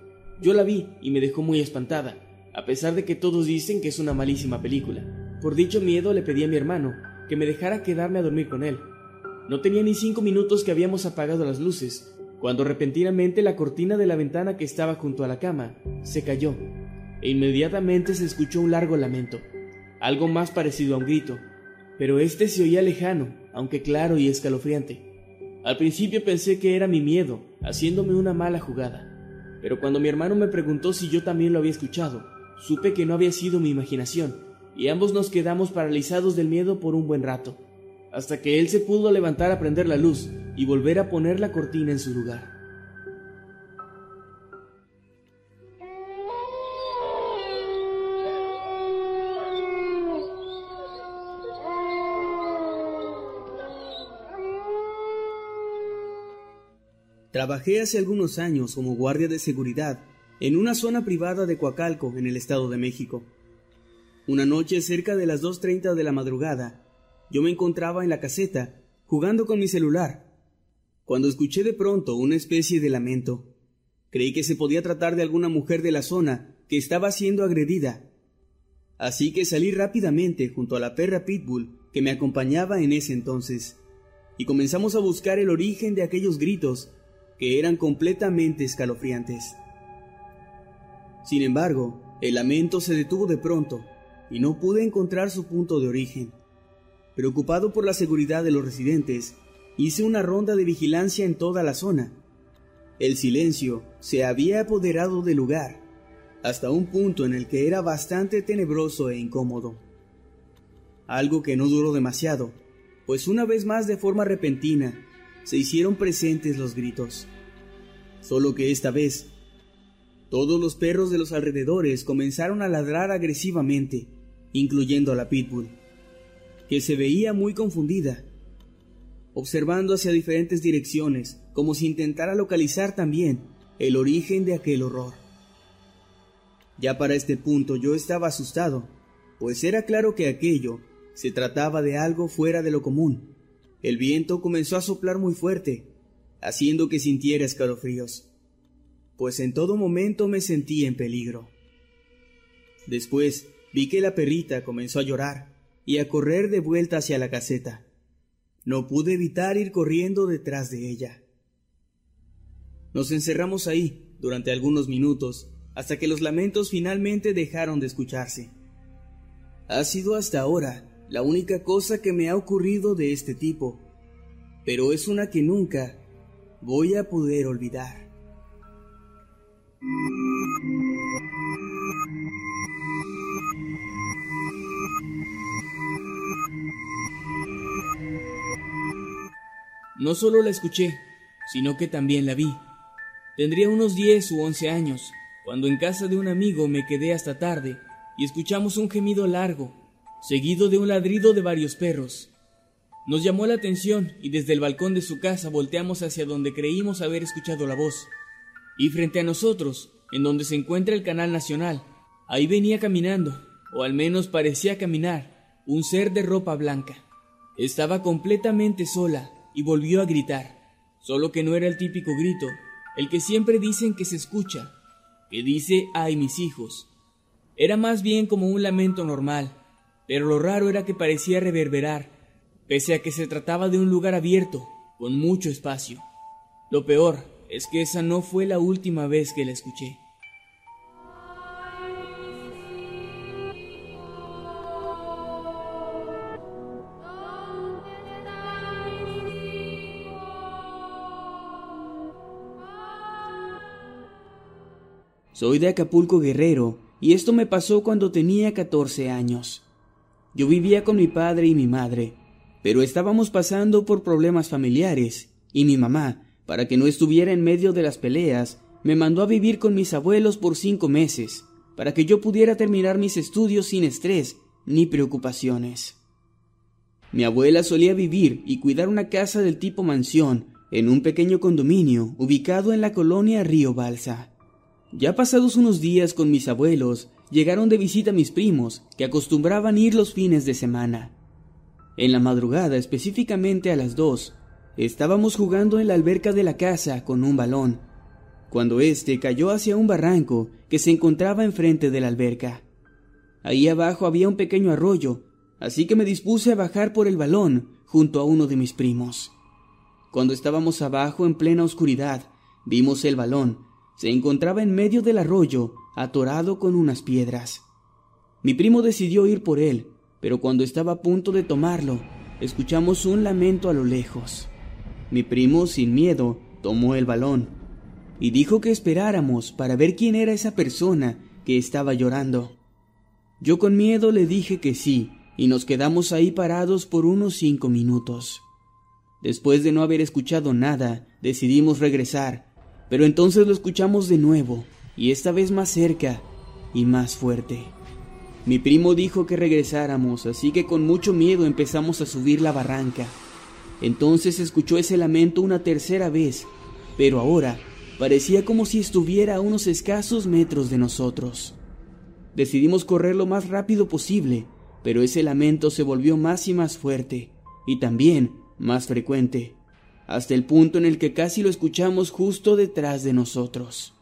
Yo la vi y me dejó muy espantada, a pesar de que todos dicen que es una malísima película. Por dicho miedo le pedí a mi hermano que me dejara quedarme a dormir con él. No tenía ni cinco minutos que habíamos apagado las luces, cuando repentinamente la cortina de la ventana que estaba junto a la cama se cayó, e inmediatamente se escuchó un largo lamento algo más parecido a un grito, pero este se oía lejano, aunque claro y escalofriante. Al principio pensé que era mi miedo, haciéndome una mala jugada, pero cuando mi hermano me preguntó si yo también lo había escuchado, supe que no había sido mi imaginación, y ambos nos quedamos paralizados del miedo por un buen rato, hasta que él se pudo levantar a prender la luz y volver a poner la cortina en su lugar. Trabajé hace algunos años como guardia de seguridad en una zona privada de Coacalco, en el Estado de México. Una noche cerca de las 2.30 de la madrugada, yo me encontraba en la caseta jugando con mi celular, cuando escuché de pronto una especie de lamento. Creí que se podía tratar de alguna mujer de la zona que estaba siendo agredida. Así que salí rápidamente junto a la perra Pitbull que me acompañaba en ese entonces, y comenzamos a buscar el origen de aquellos gritos que eran completamente escalofriantes. Sin embargo, el lamento se detuvo de pronto y no pude encontrar su punto de origen. Preocupado por la seguridad de los residentes, hice una ronda de vigilancia en toda la zona. El silencio se había apoderado del lugar, hasta un punto en el que era bastante tenebroso e incómodo. Algo que no duró demasiado, pues una vez más de forma repentina se hicieron presentes los gritos. Solo que esta vez, todos los perros de los alrededores comenzaron a ladrar agresivamente, incluyendo a la pitbull, que se veía muy confundida, observando hacia diferentes direcciones, como si intentara localizar también el origen de aquel horror. Ya para este punto yo estaba asustado, pues era claro que aquello se trataba de algo fuera de lo común. El viento comenzó a soplar muy fuerte, haciendo que sintiera escalofríos, pues en todo momento me sentí en peligro. Después vi que la perrita comenzó a llorar y a correr de vuelta hacia la caseta. No pude evitar ir corriendo detrás de ella. Nos encerramos ahí durante algunos minutos hasta que los lamentos finalmente dejaron de escucharse. Ha sido hasta ahora la única cosa que me ha ocurrido de este tipo, pero es una que nunca voy a poder olvidar. No solo la escuché, sino que también la vi. Tendría unos 10 u 11 años, cuando en casa de un amigo me quedé hasta tarde y escuchamos un gemido largo seguido de un ladrido de varios perros. Nos llamó la atención y desde el balcón de su casa volteamos hacia donde creímos haber escuchado la voz. Y frente a nosotros, en donde se encuentra el canal nacional, ahí venía caminando, o al menos parecía caminar, un ser de ropa blanca. Estaba completamente sola y volvió a gritar, solo que no era el típico grito, el que siempre dicen que se escucha, que dice ay mis hijos. Era más bien como un lamento normal, pero lo raro era que parecía reverberar, pese a que se trataba de un lugar abierto, con mucho espacio. Lo peor es que esa no fue la última vez que la escuché. Soy de Acapulco Guerrero y esto me pasó cuando tenía 14 años. Yo vivía con mi padre y mi madre, pero estábamos pasando por problemas familiares, y mi mamá, para que no estuviera en medio de las peleas, me mandó a vivir con mis abuelos por cinco meses, para que yo pudiera terminar mis estudios sin estrés ni preocupaciones. Mi abuela solía vivir y cuidar una casa del tipo mansión en un pequeño condominio ubicado en la colonia Río Balsa. Ya pasados unos días con mis abuelos, llegaron de visita mis primos, que acostumbraban ir los fines de semana. En la madrugada, específicamente a las dos, estábamos jugando en la alberca de la casa con un balón, cuando éste cayó hacia un barranco que se encontraba enfrente de la alberca. Ahí abajo había un pequeño arroyo, así que me dispuse a bajar por el balón junto a uno de mis primos. Cuando estábamos abajo en plena oscuridad, vimos el balón. Se encontraba en medio del arroyo atorado con unas piedras. Mi primo decidió ir por él, pero cuando estaba a punto de tomarlo, escuchamos un lamento a lo lejos. Mi primo, sin miedo, tomó el balón y dijo que esperáramos para ver quién era esa persona que estaba llorando. Yo con miedo le dije que sí, y nos quedamos ahí parados por unos cinco minutos. Después de no haber escuchado nada, decidimos regresar, pero entonces lo escuchamos de nuevo, y esta vez más cerca y más fuerte. Mi primo dijo que regresáramos, así que con mucho miedo empezamos a subir la barranca. Entonces escuchó ese lamento una tercera vez, pero ahora parecía como si estuviera a unos escasos metros de nosotros. Decidimos correr lo más rápido posible, pero ese lamento se volvió más y más fuerte, y también más frecuente, hasta el punto en el que casi lo escuchamos justo detrás de nosotros.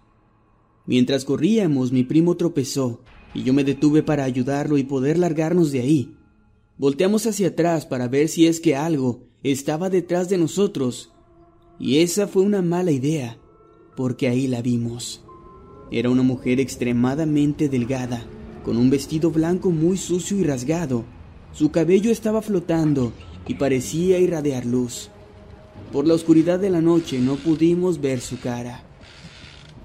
Mientras corríamos, mi primo tropezó, y yo me detuve para ayudarlo y poder largarnos de ahí. Volteamos hacia atrás para ver si es que algo estaba detrás de nosotros, y esa fue una mala idea, porque ahí la vimos. Era una mujer extremadamente delgada, con un vestido blanco muy sucio y rasgado. Su cabello estaba flotando y parecía irradiar luz. Por la oscuridad de la noche no pudimos ver su cara.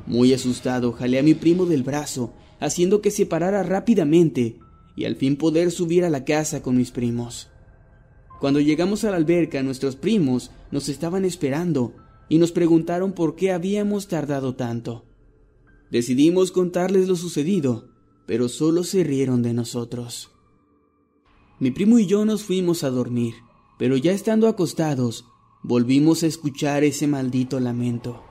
Muy asustado, jalé a mi primo del brazo, haciendo que se parara rápidamente y al fin poder subir a la casa con mis primos. Cuando llegamos a la alberca, nuestros primos nos estaban esperando y nos preguntaron por qué habíamos tardado tanto. Decidimos contarles lo sucedido, pero solo se rieron de nosotros. Mi primo y yo nos fuimos a dormir, pero ya estando acostados, volvimos a escuchar ese maldito lamento.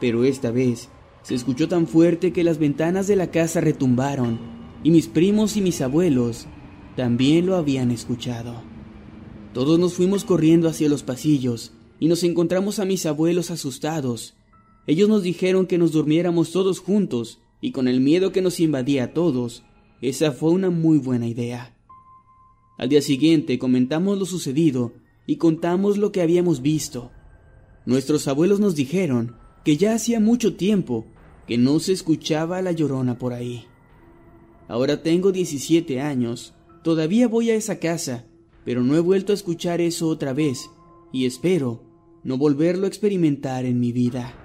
Pero esta vez se escuchó tan fuerte que las ventanas de la casa retumbaron, y mis primos y mis abuelos también lo habían escuchado. Todos nos fuimos corriendo hacia los pasillos y nos encontramos a mis abuelos asustados. Ellos nos dijeron que nos durmiéramos todos juntos y con el miedo que nos invadía a todos, esa fue una muy buena idea. Al día siguiente comentamos lo sucedido y contamos lo que habíamos visto. Nuestros abuelos nos dijeron que ya hacía mucho tiempo que no se escuchaba la llorona por ahí. Ahora tengo 17 años, todavía voy a esa casa pero no he vuelto a escuchar eso otra vez y espero no volverlo a experimentar en mi vida.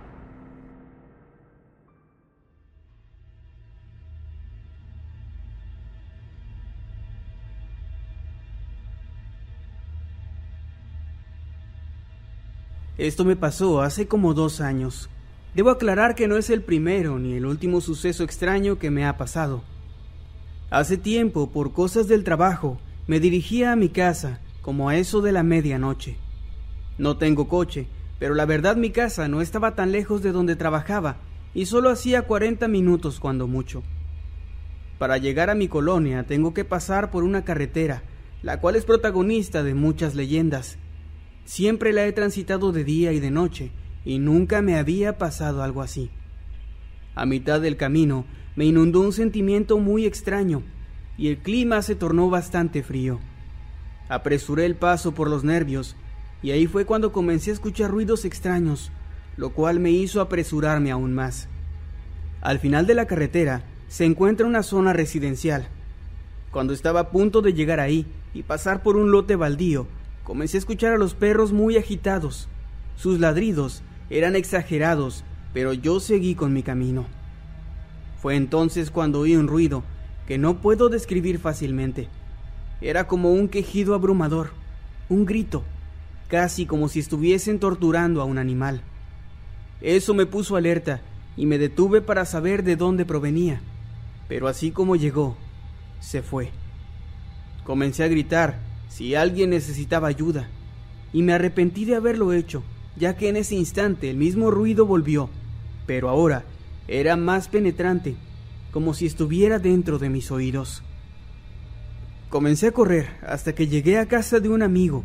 Esto me pasó hace como dos años. Debo aclarar que no es el primero ni el último suceso extraño que me ha pasado. Hace tiempo, por cosas del trabajo, me dirigía a mi casa, como a eso de la medianoche. No tengo coche, pero la verdad mi casa no estaba tan lejos de donde trabajaba, y solo hacía cuarenta minutos cuando mucho. Para llegar a mi colonia tengo que pasar por una carretera, la cual es protagonista de muchas leyendas. Siempre la he transitado de día y de noche, y nunca me había pasado algo así. A mitad del camino me inundó un sentimiento muy extraño, y el clima se tornó bastante frío. Apresuré el paso por los nervios y ahí fue cuando comencé a escuchar ruidos extraños, lo cual me hizo apresurarme aún más. Al final de la carretera se encuentra una zona residencial. Cuando estaba a punto de llegar ahí y pasar por un lote baldío, comencé a escuchar a los perros muy agitados. Sus ladridos eran exagerados, pero yo seguí con mi camino. Fue entonces cuando oí un ruido que no puedo describir fácilmente. Era como un quejido abrumador, un grito, casi como si estuviesen torturando a un animal. Eso me puso alerta y me detuve para saber de dónde provenía, pero así como llegó, se fue. Comencé a gritar si alguien necesitaba ayuda, y me arrepentí de haberlo hecho, ya que en ese instante el mismo ruido volvió, pero ahora era más penetrante como si estuviera dentro de mis oídos. Comencé a correr hasta que llegué a casa de un amigo,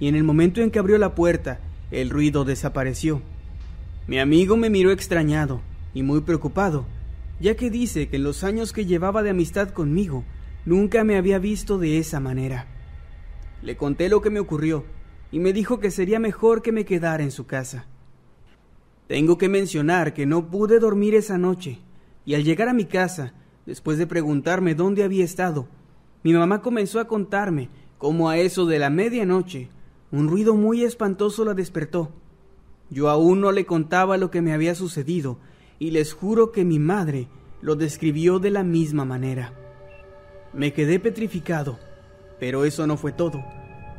y en el momento en que abrió la puerta, el ruido desapareció. Mi amigo me miró extrañado y muy preocupado, ya que dice que en los años que llevaba de amistad conmigo, nunca me había visto de esa manera. Le conté lo que me ocurrió, y me dijo que sería mejor que me quedara en su casa. Tengo que mencionar que no pude dormir esa noche, y al llegar a mi casa, después de preguntarme dónde había estado, mi mamá comenzó a contarme cómo a eso de la medianoche un ruido muy espantoso la despertó. Yo aún no le contaba lo que me había sucedido, y les juro que mi madre lo describió de la misma manera. Me quedé petrificado, pero eso no fue todo,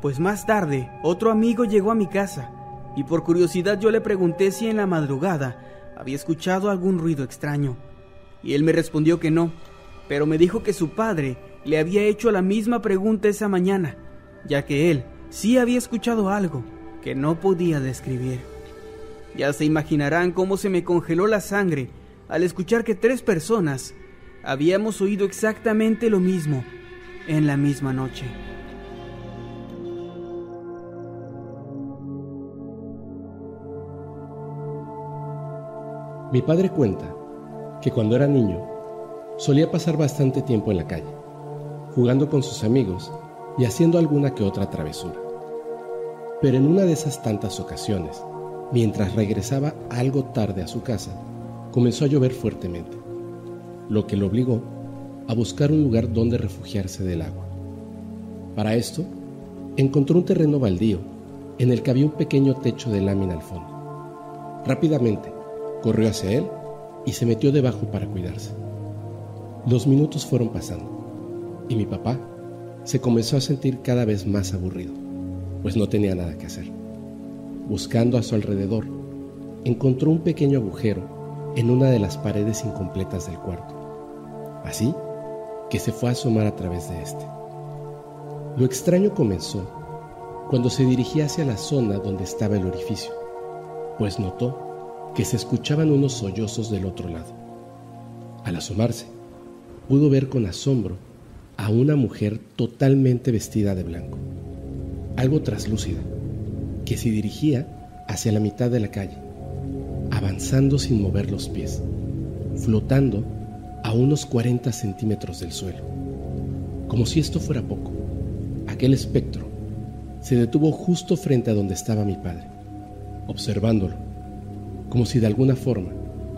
pues más tarde otro amigo llegó a mi casa, y por curiosidad yo le pregunté si en la madrugada había escuchado algún ruido extraño y él me respondió que no, pero me dijo que su padre le había hecho la misma pregunta esa mañana, ya que él sí había escuchado algo que no podía describir. Ya se imaginarán cómo se me congeló la sangre al escuchar que tres personas habíamos oído exactamente lo mismo en la misma noche. Mi padre cuenta que cuando era niño solía pasar bastante tiempo en la calle, jugando con sus amigos y haciendo alguna que otra travesura. Pero en una de esas tantas ocasiones, mientras regresaba algo tarde a su casa, comenzó a llover fuertemente, lo que lo obligó a buscar un lugar donde refugiarse del agua. Para esto, encontró un terreno baldío en el que había un pequeño techo de lámina al fondo. Rápidamente, corrió hacia él y se metió debajo para cuidarse. Los minutos fueron pasando y mi papá se comenzó a sentir cada vez más aburrido, pues no tenía nada que hacer. Buscando a su alrededor, encontró un pequeño agujero en una de las paredes incompletas del cuarto. Así que se fue a asomar a través de este. Lo extraño comenzó cuando se dirigía hacia la zona donde estaba el orificio, pues notó que se escuchaban unos sollozos del otro lado. Al asomarse, pudo ver con asombro a una mujer totalmente vestida de blanco, algo traslúcida, que se dirigía hacia la mitad de la calle, avanzando sin mover los pies, flotando unos 40 centímetros del suelo. Como si esto fuera poco, aquel espectro se detuvo justo frente a donde estaba mi padre, observándolo, como si de alguna forma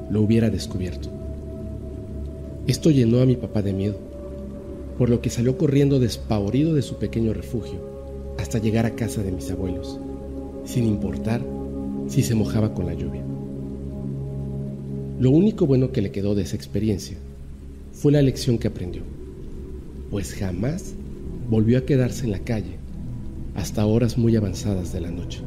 lo hubiera descubierto. Esto llenó a mi papá de miedo por lo que salió corriendo despavorido de su pequeño refugio hasta llegar a casa de mis abuelos, sin importar si se mojaba con la lluvia. Lo único bueno que le quedó de esa experiencia fue la lección que aprendió, pues jamás volvió a quedarse en la calle hasta horas muy avanzadas de la noche.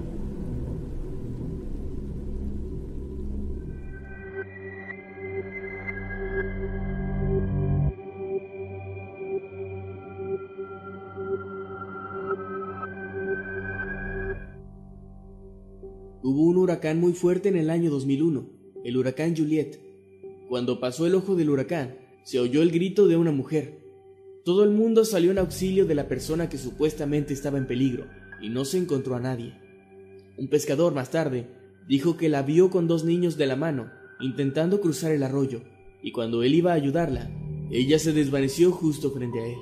Hubo un huracán muy fuerte en el año 2001, el huracán Juliet. Cuando pasó el ojo del huracán, se oyó el grito de una mujer. Todo el mundo salió en auxilio de la persona que supuestamente estaba en peligro y no se encontró a nadie. Un pescador más tarde dijo que la vio con dos niños de la mano intentando cruzar el arroyo y cuando él iba a ayudarla, ella se desvaneció justo frente a él.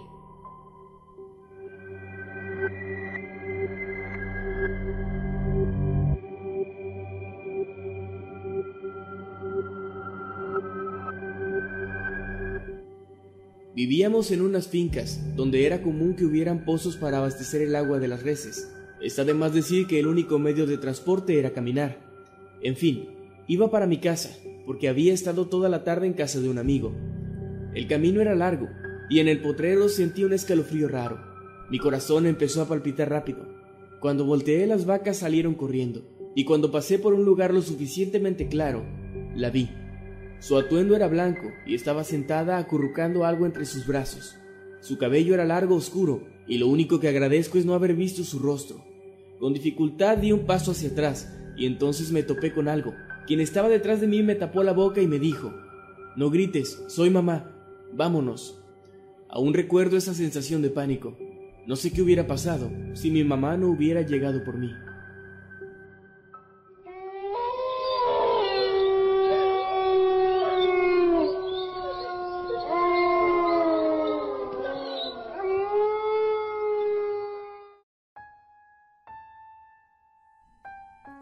Vivíamos en unas fincas donde era común que hubieran pozos para abastecer el agua de las reses. Está de más decir que el único medio de transporte era caminar. En fin, iba para mi casa, porque había estado toda la tarde en casa de un amigo. El camino era largo, y en el potrero sentí un escalofrío raro. Mi corazón empezó a palpitar rápido. Cuando volteé las vacas salieron corriendo, y cuando pasé por un lugar lo suficientemente claro, la vi. Su atuendo era blanco y estaba sentada acurrucando algo entre sus brazos. Su cabello era largo oscuro y lo único que agradezco es no haber visto su rostro. Con dificultad di un paso hacia atrás y entonces me topé con algo. Quien estaba detrás de mí me tapó la boca y me dijo, No grites, soy mamá, vámonos. Aún recuerdo esa sensación de pánico. No sé qué hubiera pasado si mi mamá no hubiera llegado por mí.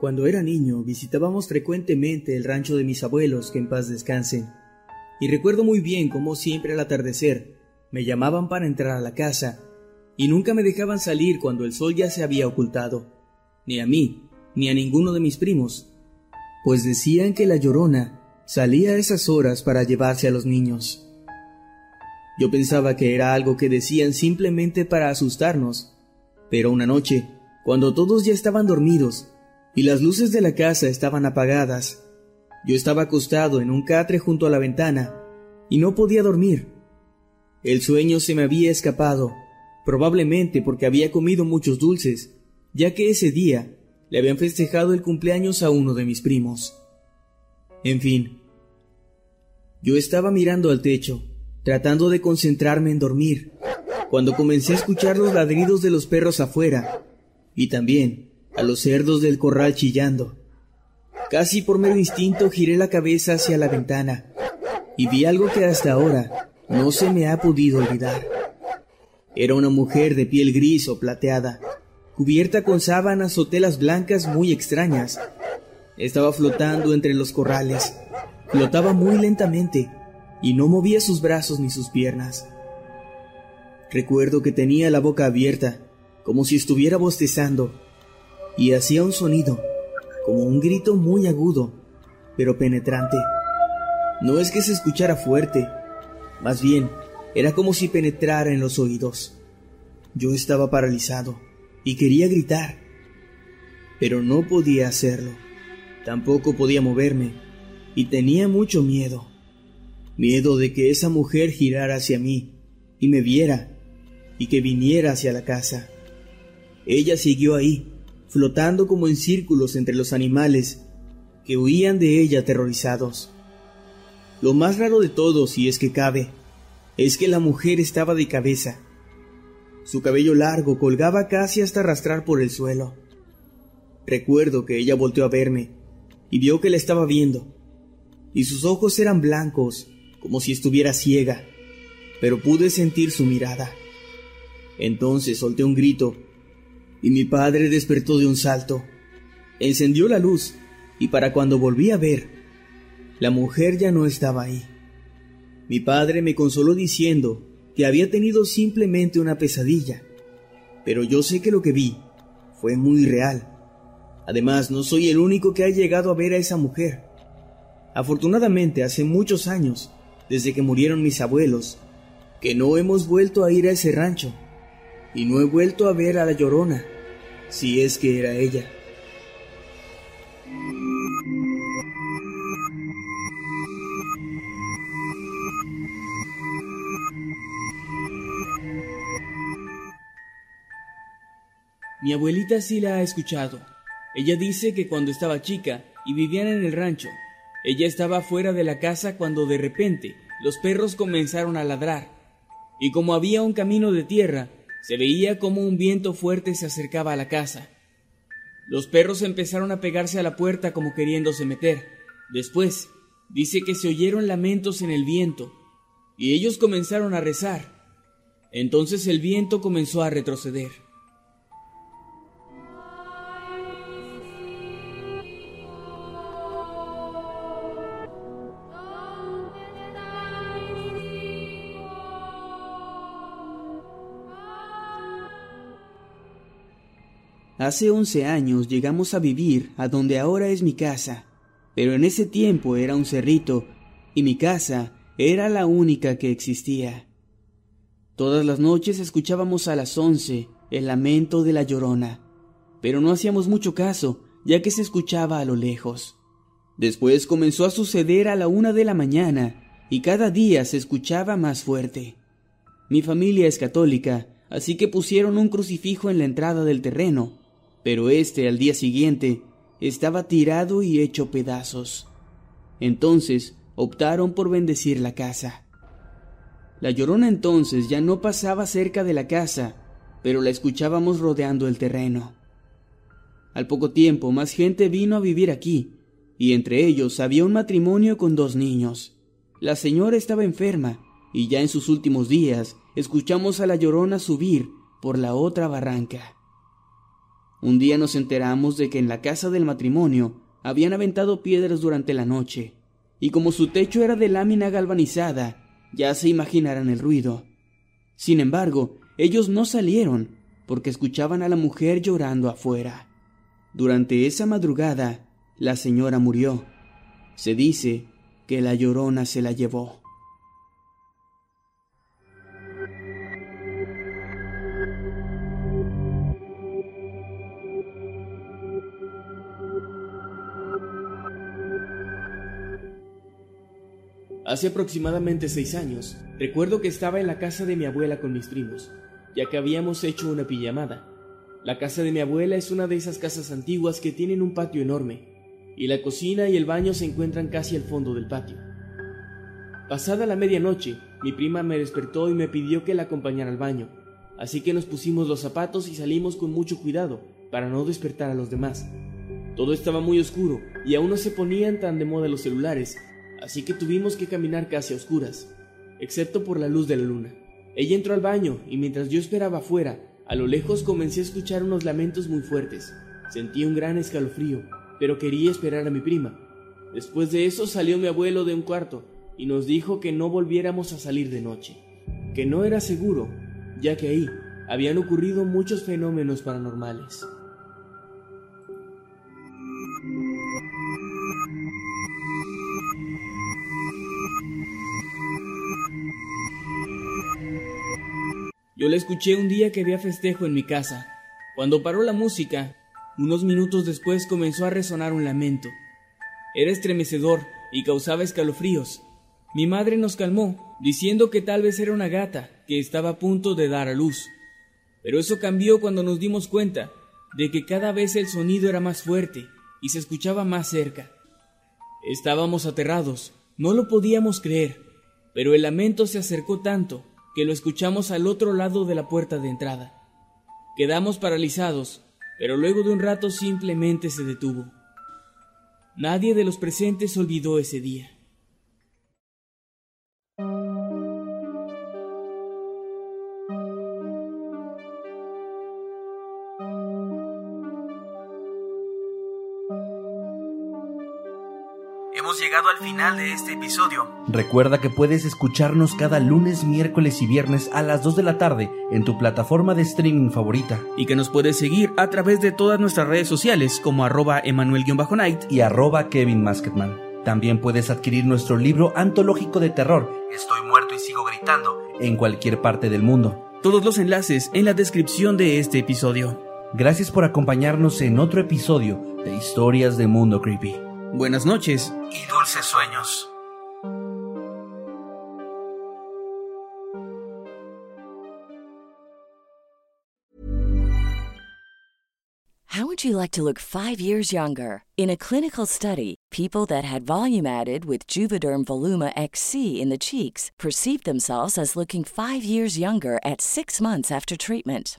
Cuando era niño visitábamos frecuentemente el rancho de mis abuelos, que en paz descansen, y recuerdo muy bien cómo siempre al atardecer me llamaban para entrar a la casa, y nunca me dejaban salir cuando el sol ya se había ocultado, ni a mí, ni a ninguno de mis primos, pues decían que la llorona salía a esas horas para llevarse a los niños. Yo pensaba que era algo que decían simplemente para asustarnos, pero una noche, cuando todos ya estaban dormidos, y las luces de la casa estaban apagadas. Yo estaba acostado en un catre junto a la ventana y no podía dormir. El sueño se me había escapado, probablemente porque había comido muchos dulces, ya que ese día le habían festejado el cumpleaños a uno de mis primos. En fin, yo estaba mirando al techo, tratando de concentrarme en dormir, cuando comencé a escuchar los ladridos de los perros afuera y también a los cerdos del corral chillando. Casi por mero instinto giré la cabeza hacia la ventana y vi algo que hasta ahora no se me ha podido olvidar. Era una mujer de piel gris o plateada, cubierta con sábanas o telas blancas muy extrañas. Estaba flotando entre los corrales. Flotaba muy lentamente y no movía sus brazos ni sus piernas. Recuerdo que tenía la boca abierta, como si estuviera bostezando, y hacía un sonido, como un grito muy agudo, pero penetrante. No es que se escuchara fuerte, más bien era como si penetrara en los oídos. Yo estaba paralizado y quería gritar, pero no podía hacerlo. Tampoco podía moverme y tenía mucho miedo. Miedo de que esa mujer girara hacia mí y me viera y que viniera hacia la casa. Ella siguió ahí, flotando como en círculos entre los animales que huían de ella aterrorizados. Lo más raro de todo, si es que cabe, es que la mujer estaba de cabeza. Su cabello largo colgaba casi hasta arrastrar por el suelo. Recuerdo que ella volteó a verme y vio que la estaba viendo, y sus ojos eran blancos, como si estuviera ciega, pero pude sentir su mirada. Entonces solté un grito y mi padre despertó de un salto. Encendió la luz y para cuando volví a ver, la mujer ya no estaba ahí. Mi padre me consoló diciendo que había tenido simplemente una pesadilla, pero yo sé que lo que vi fue muy real. Además, no soy el único que ha llegado a ver a esa mujer. Afortunadamente, hace muchos años, desde que murieron mis abuelos, que no hemos vuelto a ir a ese rancho y no he vuelto a ver a la llorona, si es que era ella. Mi abuelita sí la ha escuchado. Ella dice que cuando estaba chica y vivían en el rancho, ella estaba fuera de la casa cuando de repente los perros comenzaron a ladrar. Y como había un camino de tierra, se veía como un viento fuerte se acercaba a la casa. Los perros empezaron a pegarse a la puerta como queriéndose meter. Después, dice que se oyeron lamentos en el viento, y ellos comenzaron a rezar. Entonces el viento comenzó a retroceder. Hace once años llegamos a vivir a donde ahora es mi casa, pero en ese tiempo era un cerrito y mi casa era la única que existía. Todas las noches escuchábamos a las once el lamento de la llorona, pero no hacíamos mucho caso, ya que se escuchaba a lo lejos. Después comenzó a suceder a la una de la mañana y cada día se escuchaba más fuerte. Mi familia es católica, así que pusieron un crucifijo en la entrada del terreno pero este al día siguiente estaba tirado y hecho pedazos. Entonces optaron por bendecir la casa. La llorona entonces ya no pasaba cerca de la casa, pero la escuchábamos rodeando el terreno. Al poco tiempo más gente vino a vivir aquí, y entre ellos había un matrimonio con dos niños. La señora estaba enferma, y ya en sus últimos días escuchamos a la llorona subir por la otra barranca. Un día nos enteramos de que en la casa del matrimonio habían aventado piedras durante la noche, y como su techo era de lámina galvanizada, ya se imaginarán el ruido. Sin embargo, ellos no salieron, porque escuchaban a la mujer llorando afuera. Durante esa madrugada, la señora murió. Se dice que la llorona se la llevó. Hace aproximadamente seis años, recuerdo que estaba en la casa de mi abuela con mis primos, ya que habíamos hecho una pijamada. La casa de mi abuela es una de esas casas antiguas que tienen un patio enorme, y la cocina y el baño se encuentran casi al fondo del patio. Pasada la medianoche, mi prima me despertó y me pidió que la acompañara al baño, así que nos pusimos los zapatos y salimos con mucho cuidado para no despertar a los demás. Todo estaba muy oscuro y aún no se ponían tan de moda los celulares, así que tuvimos que caminar casi a oscuras, excepto por la luz de la luna. Ella entró al baño y mientras yo esperaba afuera, a lo lejos comencé a escuchar unos lamentos muy fuertes. Sentí un gran escalofrío, pero quería esperar a mi prima. Después de eso salió mi abuelo de un cuarto y nos dijo que no volviéramos a salir de noche, que no era seguro, ya que ahí habían ocurrido muchos fenómenos paranormales. Yo la escuché un día que había festejo en mi casa. Cuando paró la música, unos minutos después comenzó a resonar un lamento. Era estremecedor y causaba escalofríos. Mi madre nos calmó, diciendo que tal vez era una gata que estaba a punto de dar a luz. Pero eso cambió cuando nos dimos cuenta de que cada vez el sonido era más fuerte y se escuchaba más cerca. Estábamos aterrados, no lo podíamos creer, pero el lamento se acercó tanto que lo escuchamos al otro lado de la puerta de entrada. Quedamos paralizados, pero luego de un rato simplemente se detuvo. Nadie de los presentes olvidó ese día. Llegado al final de este episodio. Recuerda que puedes escucharnos cada lunes, miércoles y viernes a las 2 de la tarde en tu plataforma de streaming favorita. Y que nos puedes seguir a través de todas nuestras redes sociales como arroba emanuel-night y arroba Kevin Masketman. También puedes adquirir nuestro libro antológico de terror, Estoy muerto y sigo gritando, en cualquier parte del mundo. Todos los enlaces en la descripción de este episodio. Gracias por acompañarnos en otro episodio de Historias de Mundo Creepy. Buenas noches y dulces sueños. How would you like to look five years younger? In a clinical study, people that had volume added with Juvederm Voluma XC in the cheeks perceived themselves as looking five years younger at six months after treatment.